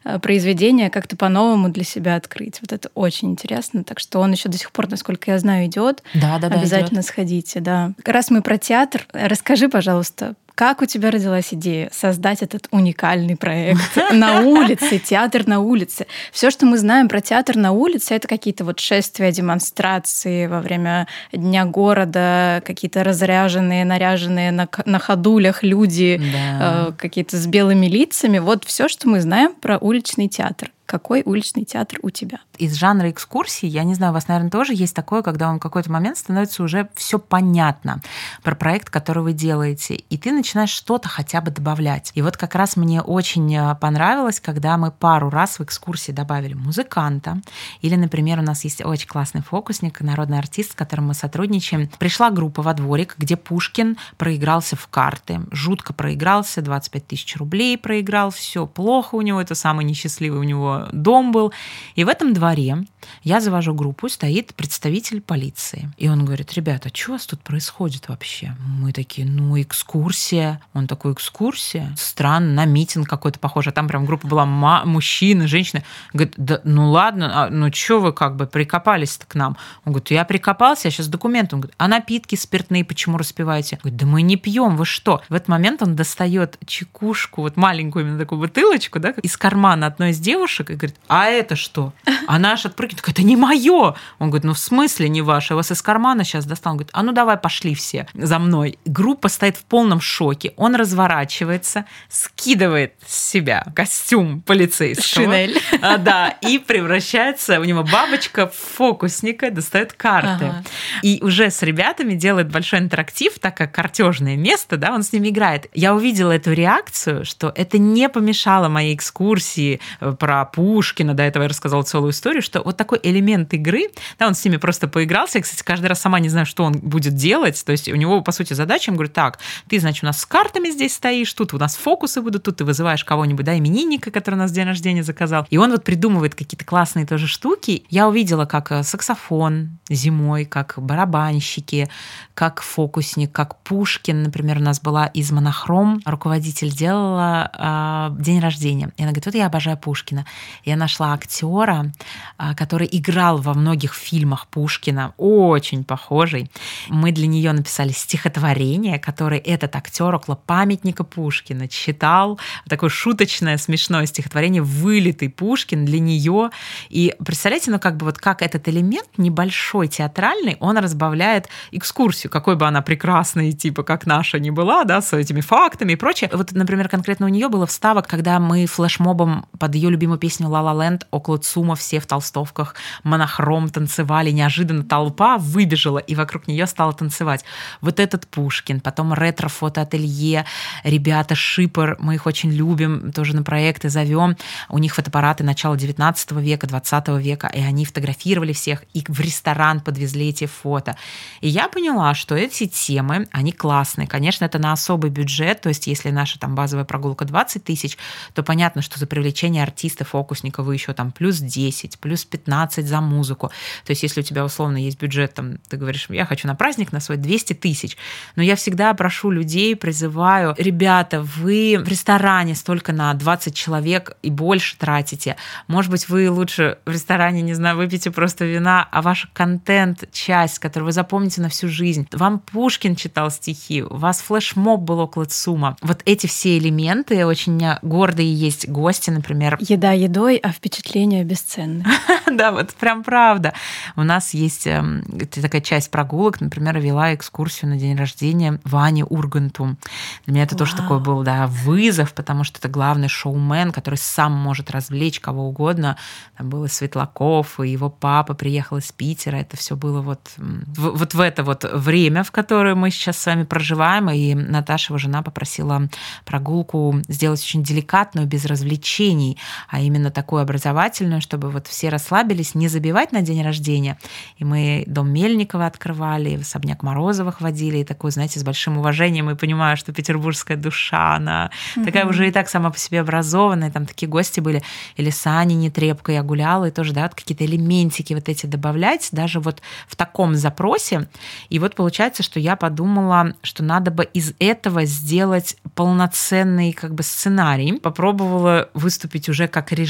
э, произведение как-то по-новому для себя открыть. Вот это очень интересно. Так что он еще до сих пор, насколько я знаю, идет. Да, да, да. Обязательно сходите, да. Раз мы про театр, расскажи, пожалуйста, как у тебя родилась идея создать этот уникальный проект на улице, театр на улице? Все, что мы знаем про театр на улице, это какие-то вот шествия, демонстрации во время Дня города, какие-то разряженные, наряженные на, на ходулях люди, Да. э, какие-то с белыми лицами. Вот все, что мы знаем про уличный театр. Какой уличный театр у тебя? из жанра экскурсии, я не знаю, у вас, наверное, тоже есть такое, когда вам в какой-то момент становится уже все понятно про проект, который вы делаете, и ты начинаешь что-то хотя бы добавлять. И вот как раз мне очень э, понравилось, когда мы пару раз в экскурсии добавили музыканта, или, например, у нас есть очень классный фокусник, народный артист, с которым мы сотрудничаем. Пришла группа во дворик, где Пушкин проигрался в карты, жутко проигрался, 25 тысяч рублей проиграл, все плохо у него, это самый несчастливый у него дом был. И в этом дворе я завожу группу, стоит представитель полиции. И он говорит, ребята, что у вас тут происходит вообще? Мы такие, ну, экскурсия. Он такой, экскурсия? Странно, на митинг какой-то похож. А там прям группа была мужчины, женщины. Говорит, да, ну ладно, а, ну что вы как бы прикопались-то к нам? Он говорит, я прикопался, я сейчас документ. Он говорит, а напитки спиртные почему распиваете? Он говорит, да мы не пьем, вы что? В этот момент он достает чекушку, вот маленькую именно такую бутылочку, да, из кармана одной из девушек, и говорит, а это что? А наш отпрыгивает, это не мое. Он говорит, ну в смысле не ваше? Я вас из кармана сейчас достал. Он говорит, а ну давай пошли все за мной. Группа стоит в полном шоке. Он разворачивается, скидывает с себя костюм полицейского. Шинель. А, да, и превращается, у него бабочка в фокусника, достает карты. Ага. И уже с ребятами делает большой интерактив, так как картежное место, да, он с ними играет. Я увидела эту реакцию, что это не помешало моей экскурсии э, про Пушкина, до этого я рассказала целую историю, что вот такой элемент игры, да, он с ними просто поигрался. Я, кстати, каждый раз сама не знаю, что он будет делать. То есть у него, по сути, задача, он говорит, так, ты, значит, у нас с картами здесь стоишь, тут у нас фокусы будут, тут ты вызываешь кого-нибудь, да, именинника, который у нас день рождения заказал. И он вот придумывает какие-то классные тоже штуки. Я увидела, как э, саксофон зимой, как барабанщики, как фокусник, как Пушкин, например, у нас была из монохром, руководитель делала э, день рождения. И она говорит, вот я обожаю Пушкина. Я нашла актера, э, который играл во многих фильмах Пушкина, очень похожий. Мы для нее написали стихотворение, которое этот актер около памятника Пушкина читал. Такое шуточное, смешное стихотворение «Вылитый Пушкин» для нее. И представляете, ну как бы вот как этот элемент небольшой театральный, он разбавляет экскурсию, какой бы она прекрасной, типа как наша не была, да, с этими фактами и прочее. Вот, например, конкретно у нее было вставок, когда мы флешмобом под ее любимую песню «Ла Ла Ленд» около ЦУМа все в толстовках монохром танцевали, неожиданно толпа выбежала и вокруг нее стала танцевать. Вот этот Пушкин, потом ретро-фотоателье, ребята Шипер, мы их очень любим, тоже на проекты зовем. У них фотоаппараты начала 19 века, 20 века, и они фотографировали всех, и в ресторан подвезли эти фото. И я поняла, что эти темы, они классные. Конечно, это на особый бюджет, то есть если наша там базовая прогулка 20 тысяч, то понятно, что за привлечение артиста, фокусника вы еще там плюс 10, плюс 15 за музыку. То есть если у тебя условно есть бюджет, там, ты говоришь, я хочу на праздник на свой 200 тысяч, но я всегда прошу людей, призываю, ребята, вы в ресторане столько на 20 человек и больше тратите. Может быть, вы лучше в ресторане, не знаю, выпьете просто вина, а ваш контент, часть, которую вы запомните на всю жизнь. Вам Пушкин читал стихи, у вас флешмоб был около ЦУМа. Вот эти все элементы, очень гордые есть гости, например. Еда едой, а впечатления бесценны. Да, вот прям правда. У нас есть эм, такая часть прогулок, например, вела экскурсию на день рождения Вани Урганту. Для меня это тоже такой был, да, вызов, потому что это главный шоумен, который сам может развлечь кого угодно. Там был и Светлаков, и его папа приехал из Питера. Это все было вот, вот в это вот время, в которое мы сейчас с вами проживаем. И Наташа, его жена, попросила прогулку сделать очень деликатную, без развлечений, а именно такую образовательную, чтобы вот все расслабились, не забивать на день рождения. И мы дом Мельникова открывали, в особняк Морозовых водили, и такой, знаете, с большим уважением, и понимаю, что петербургская душа, она mm-hmm. такая уже и так сама по себе образованная, там такие гости были, или Сани Нетребко я гуляла, и тоже, да, вот какие-то элементики вот эти добавлять, даже вот в таком запросе. И вот получается, что я подумала, что надо бы из этого сделать полноценный как бы сценарий. Попробовала выступить уже как режиссер,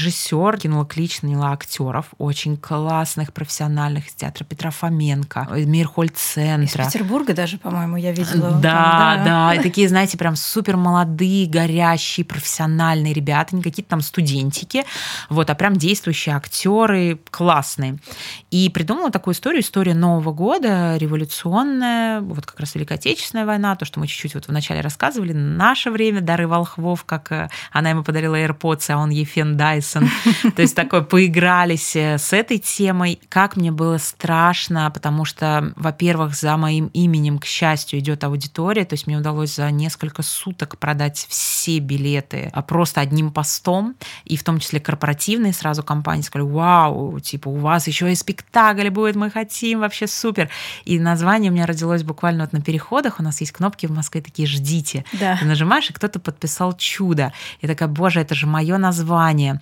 кинула клич, наняла актеров, очень классных, профессиональных из театра Петра Фоменко, Мирхольд-центра. Из Петербурга даже, по-моему, я видела. Да, там, да, да. И такие, знаете, прям супер молодые, горящие, профессиональные ребята, не какие-то там студентики, вот, а прям действующие актеры, классные. И придумала такую историю, история Нового года, революционная, вот как раз Великая Отечественная война, то, что мы чуть-чуть вот вначале рассказывали, наше время, дары волхвов, как э, она ему подарила AirPods, а он ей Фен Дайсон. То есть такое поигрались э, с этой темой. Как мне было страшно, потому что, во-первых, за моим именем, к счастью, идет аудитория, то есть мне удалось за несколько суток продать все билеты а просто одним постом, и в том числе корпоративные сразу компании сказали, вау, типа у вас еще и спектакль будет, мы хотим, вообще супер. И название у меня родилось буквально вот на переходах, у нас есть кнопки в Москве такие «Ждите». Да. Ты нажимаешь, и кто-то подписал «Чудо». И такая, боже, это же мое название.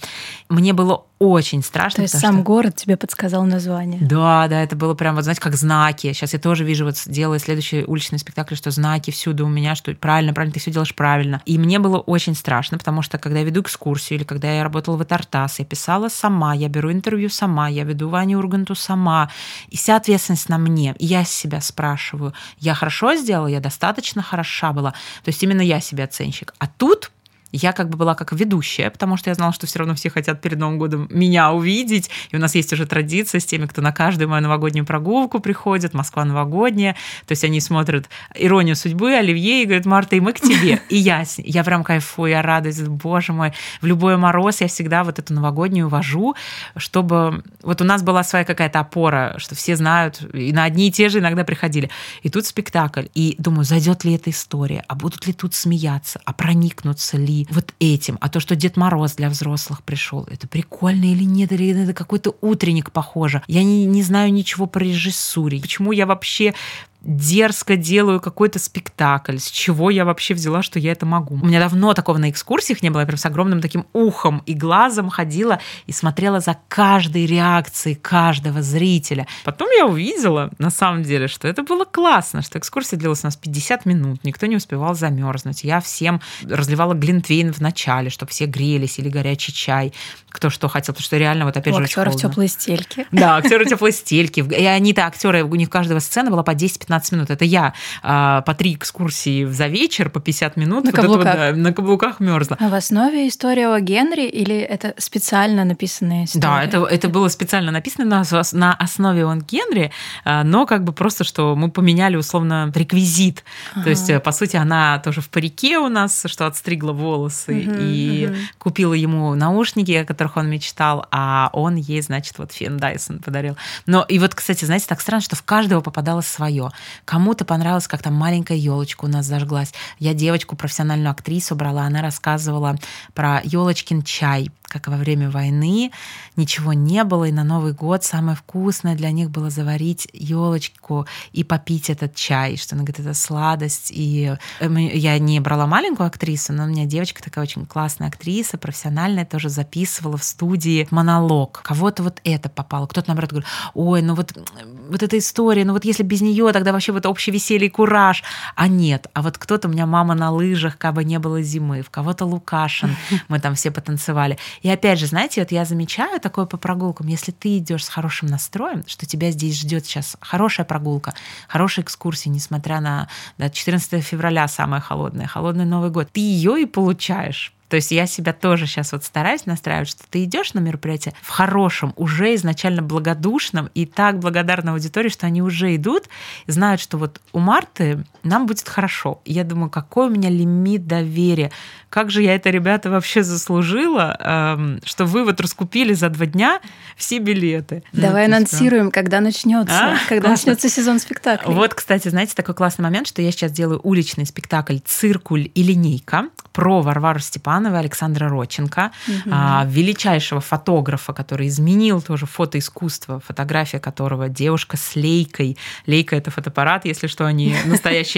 Мне было очень страшно. То есть сам что... город тебе подсказал название. Да, да, это было прям, вот знаете, как знаки. Сейчас я тоже вижу, вот делая следующий уличный спектакль, что знаки всюду у меня, что правильно, правильно, ты все делаешь правильно. И мне было очень страшно, потому что когда я веду экскурсию или когда я работала в Этартас, я писала сама, я беру интервью сама, я веду Ваню Урганту сама, и вся ответственность на мне. И я себя спрашиваю, я хорошо сделала, я достаточно хороша была. То есть именно я себе оценщик. А тут Я как бы была как ведущая, потому что я знала, что все равно все хотят перед Новым годом меня увидеть. И у нас есть уже традиция с теми, кто на каждую мою новогоднюю прогулку приходит, Москва новогодняя. То есть они смотрят «Иронию судьбы», Оливье и говорят, Марта, и мы к тебе. И я, я прям кайфую, я радуюсь, боже мой. В любой мороз я всегда вот эту новогоднюю вожу, чтобы... Вот у нас была своя какая-то опора, что все знают, и на одни и те же иногда приходили. И тут спектакль. И думаю, зайдет ли эта история, а будут ли тут смеяться, а проникнутся ли вот этим, а то, что Дед Мороз для взрослых пришел, это прикольно или нет, или это какой-то утренник похоже. Я не, не знаю ничего про режиссуре. Почему я вообще дерзко делаю какой-то спектакль. С чего я вообще взяла, что я это могу? У меня давно такого на экскурсиях не было. Я прям с огромным таким ухом и глазом ходила и смотрела за каждой реакцией каждого зрителя. Потом я увидела, на самом деле, что это было классно, что экскурсия длилась у нас 50 минут, никто не успевал замерзнуть. Я всем разливала глинтвейн в начале, чтобы все грелись, или горячий чай, кто что хотел, потому что реально вот опять у же актеров теплые стельки. Да, актеры теплые стельки. И они-то актеры, у них каждого сцена была по 10-15 15 минут. Это я а, по три экскурсии за вечер, по 50 минут. На вот каблуках. Вот, да, на каблуках мерзла. А в основе история о Генри или это специально написанная история? Да, это, это было специально написано на, на основе о Генри, а, но как бы просто, что мы поменяли условно реквизит. Ага. То есть, по сути, она тоже в парике у нас, что отстригла волосы угу, и угу. купила ему наушники, о которых он мечтал, а он ей, значит, вот Фен Дайсон подарил. Но и вот, кстати, знаете, так странно, что в каждого попадалось свое. Кому-то понравилось, как там маленькая елочка у нас зажглась. Я девочку, профессиональную актрису брала, она рассказывала про елочкин чай как во время войны ничего не было, и на Новый год самое вкусное для них было заварить елочку и попить этот чай, что она говорит, это сладость. И э, я не брала маленькую актрису, но у меня девочка такая очень классная актриса, профессиональная, тоже записывала в студии монолог. Кого-то вот это попало, кто-то, наоборот, говорит, ой, ну вот, вот эта история, ну вот если без нее, тогда вообще вот общий веселье и кураж. А нет, а вот кто-то, у меня мама на лыжах, как бы не было зимы, в кого-то Лукашин, мы там все потанцевали. И опять же, знаете, вот я замечаю такое по прогулкам, если ты идешь с хорошим настроем, что тебя здесь ждет сейчас хорошая прогулка, хорошая экскурсия, несмотря на да, 14 февраля самое холодное, холодный Новый год, ты ее и получаешь. То есть я себя тоже сейчас вот стараюсь настраивать, что ты идешь на мероприятие в хорошем, уже изначально благодушном и так благодарна аудитории, что они уже идут, знают, что вот у Марты нам будет хорошо. я думаю, какой у меня лимит доверия. Как же я это, ребята, вообще заслужила, эм, что вы вот раскупили за два дня все билеты. Давай ну, анонсируем, когда начнется, а? когда Классно. начнется сезон спектакля. Вот, кстати, знаете, такой классный момент, что я сейчас делаю уличный спектакль «Циркуль и линейка» про Варвару Степанову и Александра Родченко, угу. величайшего фотографа, который изменил тоже фотоискусство, фотография которого девушка с лейкой. Лейка — это фотоаппарат, если что, а не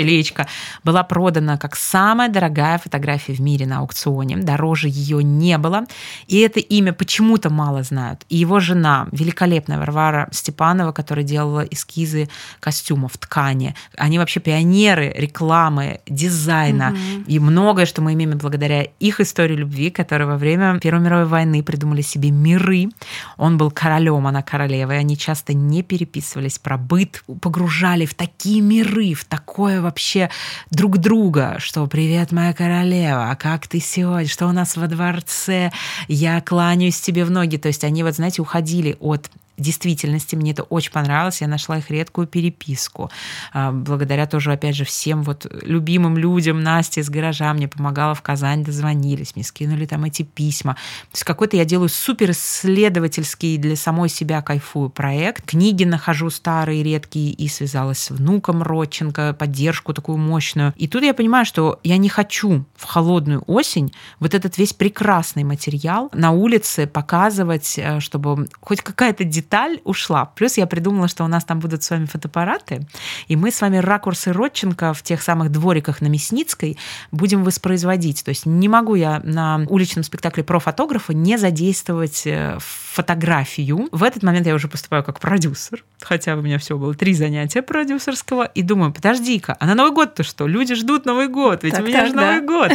леечка. Была продана как самая дорогая фотография в мире на аукционе. Дороже ее не было. И это имя почему-то мало знают. И его жена, великолепная Варвара Степанова, которая делала эскизы костюмов, ткани. Они вообще пионеры рекламы, дизайна. Угу. И многое, что мы имеем благодаря их истории любви, которые во время Первой мировой войны придумали себе миры. Он был королем, она королева, и они часто не переписывались про быт, погружали в такие миры, в такое вообще друг друга, что «Привет, моя королева, а как ты сегодня? Что у нас во дворце? Я кланяюсь тебе в ноги». То есть они, вот знаете, уходили от действительности мне это очень понравилось. Я нашла их редкую переписку. А, благодаря тоже, опять же, всем вот любимым людям. Настя из гаража мне помогала в Казань, дозвонились, мне скинули там эти письма. То есть какой-то я делаю супер исследовательский для самой себя кайфую проект. Книги нахожу старые, редкие, и связалась с внуком Родченко, поддержку такую мощную. И тут я понимаю, что я не хочу в холодную осень вот этот весь прекрасный материал на улице показывать, э, чтобы хоть какая-то деталь деталь ушла. Плюс я придумала, что у нас там будут с вами фотоаппараты, и мы с вами ракурсы Родченко в тех самых двориках на Мясницкой будем воспроизводить. То есть не могу я на уличном спектакле про фотографа не задействовать э, фотографию. В этот момент я уже поступаю как продюсер, хотя у меня всего было три занятия продюсерского, и думаю, подожди-ка, а на Новый год-то что? Люди ждут Новый год, ведь так, у меня так, же да. Новый год.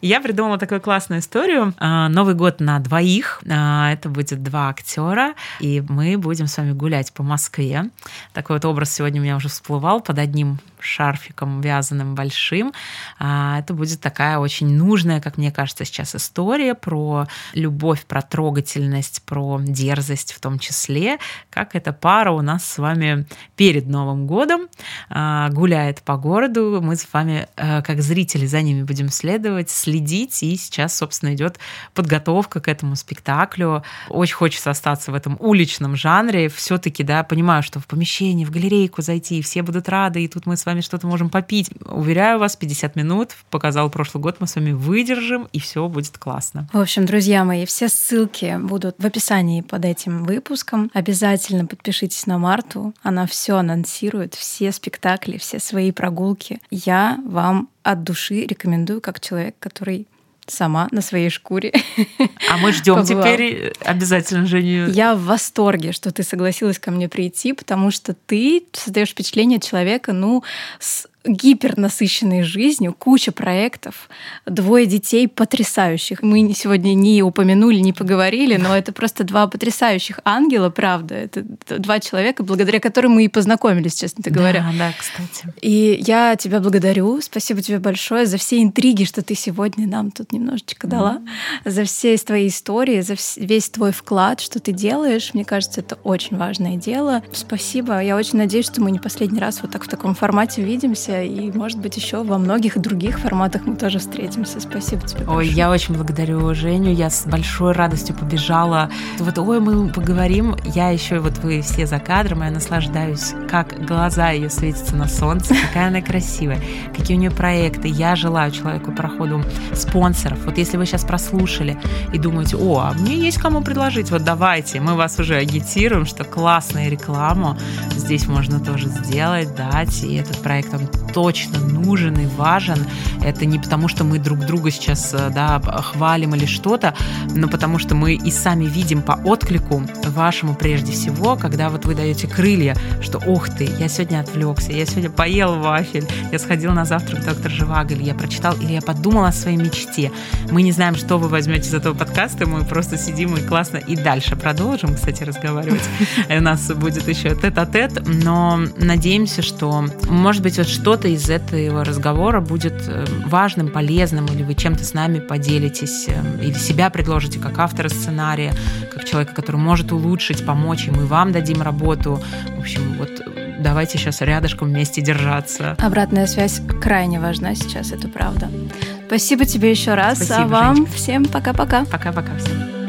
Я придумала такую классную историю. А, Новый год на двоих. А, это будет два актера, и мы будем с вами гулять по Москве. Такой вот образ сегодня у меня уже всплывал под одним шарфиком вязаным большим. А, это будет такая очень нужная, как мне кажется, сейчас история про любовь, про трогательность, про дерзость в том числе, как эта пара у нас с вами перед Новым годом а, гуляет по городу. Мы с вами, э, как зрители, за ними будем следовать, следить. И сейчас, собственно, идет подготовка к этому спектаклю. Очень хочется остаться в этом уличном жанре. Все-таки, да, понимаю, что в помещении, в галерейку зайти, все будут рады, и тут мы с вами что-то можем попить. Уверяю вас, 50 минут, показал прошлый год, мы с вами выдержим, и все будет классно. В общем, друзья мои, все ссылки будут в описании под этим выпуском. Обязательно подпишитесь на Марту. Она все анонсирует, все спектакли, все свои прогулки. Я вам от души рекомендую, как человек, который сама на своей шкуре. А мы ждем теперь обязательно Женю. Я в восторге, что ты согласилась ко мне прийти, потому что ты создаешь впечатление человека, ну, с гипернасыщенной жизнью, куча проектов, двое детей потрясающих. Мы сегодня не упомянули, не поговорили, но это просто два потрясающих ангела, правда. Это два человека, благодаря которым мы и познакомились, честно говоря. Да, да, кстати. И я тебя благодарю. Спасибо тебе большое за все интриги, что ты сегодня нам тут немножечко дала, mm-hmm. за все твои истории, за весь твой вклад, что ты делаешь. Мне кажется, это очень важное дело. Спасибо. Я очень надеюсь, что мы не последний раз вот так в таком формате увидимся и, может быть, еще во многих других форматах мы тоже встретимся. Спасибо тебе. Ой, я очень благодарю Женю. Я с большой радостью побежала. Вот, ой, мы поговорим. Я еще, вот вы все за кадром, я наслаждаюсь, как глаза ее светятся на солнце, какая она красивая, какие у нее проекты. Я желаю человеку проходу спонсоров. Вот если вы сейчас прослушали и думаете, о, а мне есть кому предложить, вот давайте, мы вас уже агитируем, что классная реклама здесь можно тоже сделать, дать, и этот проект, он точно нужен и важен. Это не потому, что мы друг друга сейчас э, да, хвалим или что-то, но потому что мы и сами видим по отклику вашему прежде всего, когда вот вы даете крылья, что ух ты, я сегодня отвлекся, я сегодня поел вафель, я сходил на завтрак доктор Живаго, или я прочитал, или я подумал о своей мечте. Мы не знаем, что вы возьмете из этого подкаста, мы просто сидим и классно и дальше продолжим, кстати, разговаривать. У нас будет еще тет-а-тет, но надеемся, что, может быть, вот что что-то из этого разговора будет э, важным, полезным, или вы чем-то с нами поделитесь, э, или себя предложите как автора сценария, как человека, который может улучшить, помочь, и мы вам дадим работу. В общем, вот давайте сейчас рядышком вместе держаться. Обратная связь крайне важна сейчас, это правда. Спасибо тебе еще раз, Спасибо, а вам Женечка. всем пока-пока. Пока-пока всем.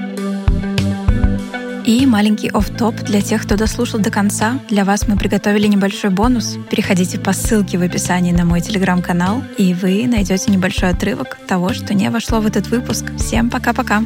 И маленький оф-топ для тех, кто дослушал до конца. Для вас мы приготовили небольшой бонус. Переходите по ссылке в описании на мой телеграм-канал, и вы найдете небольшой отрывок того, что не вошло в этот выпуск. Всем пока-пока!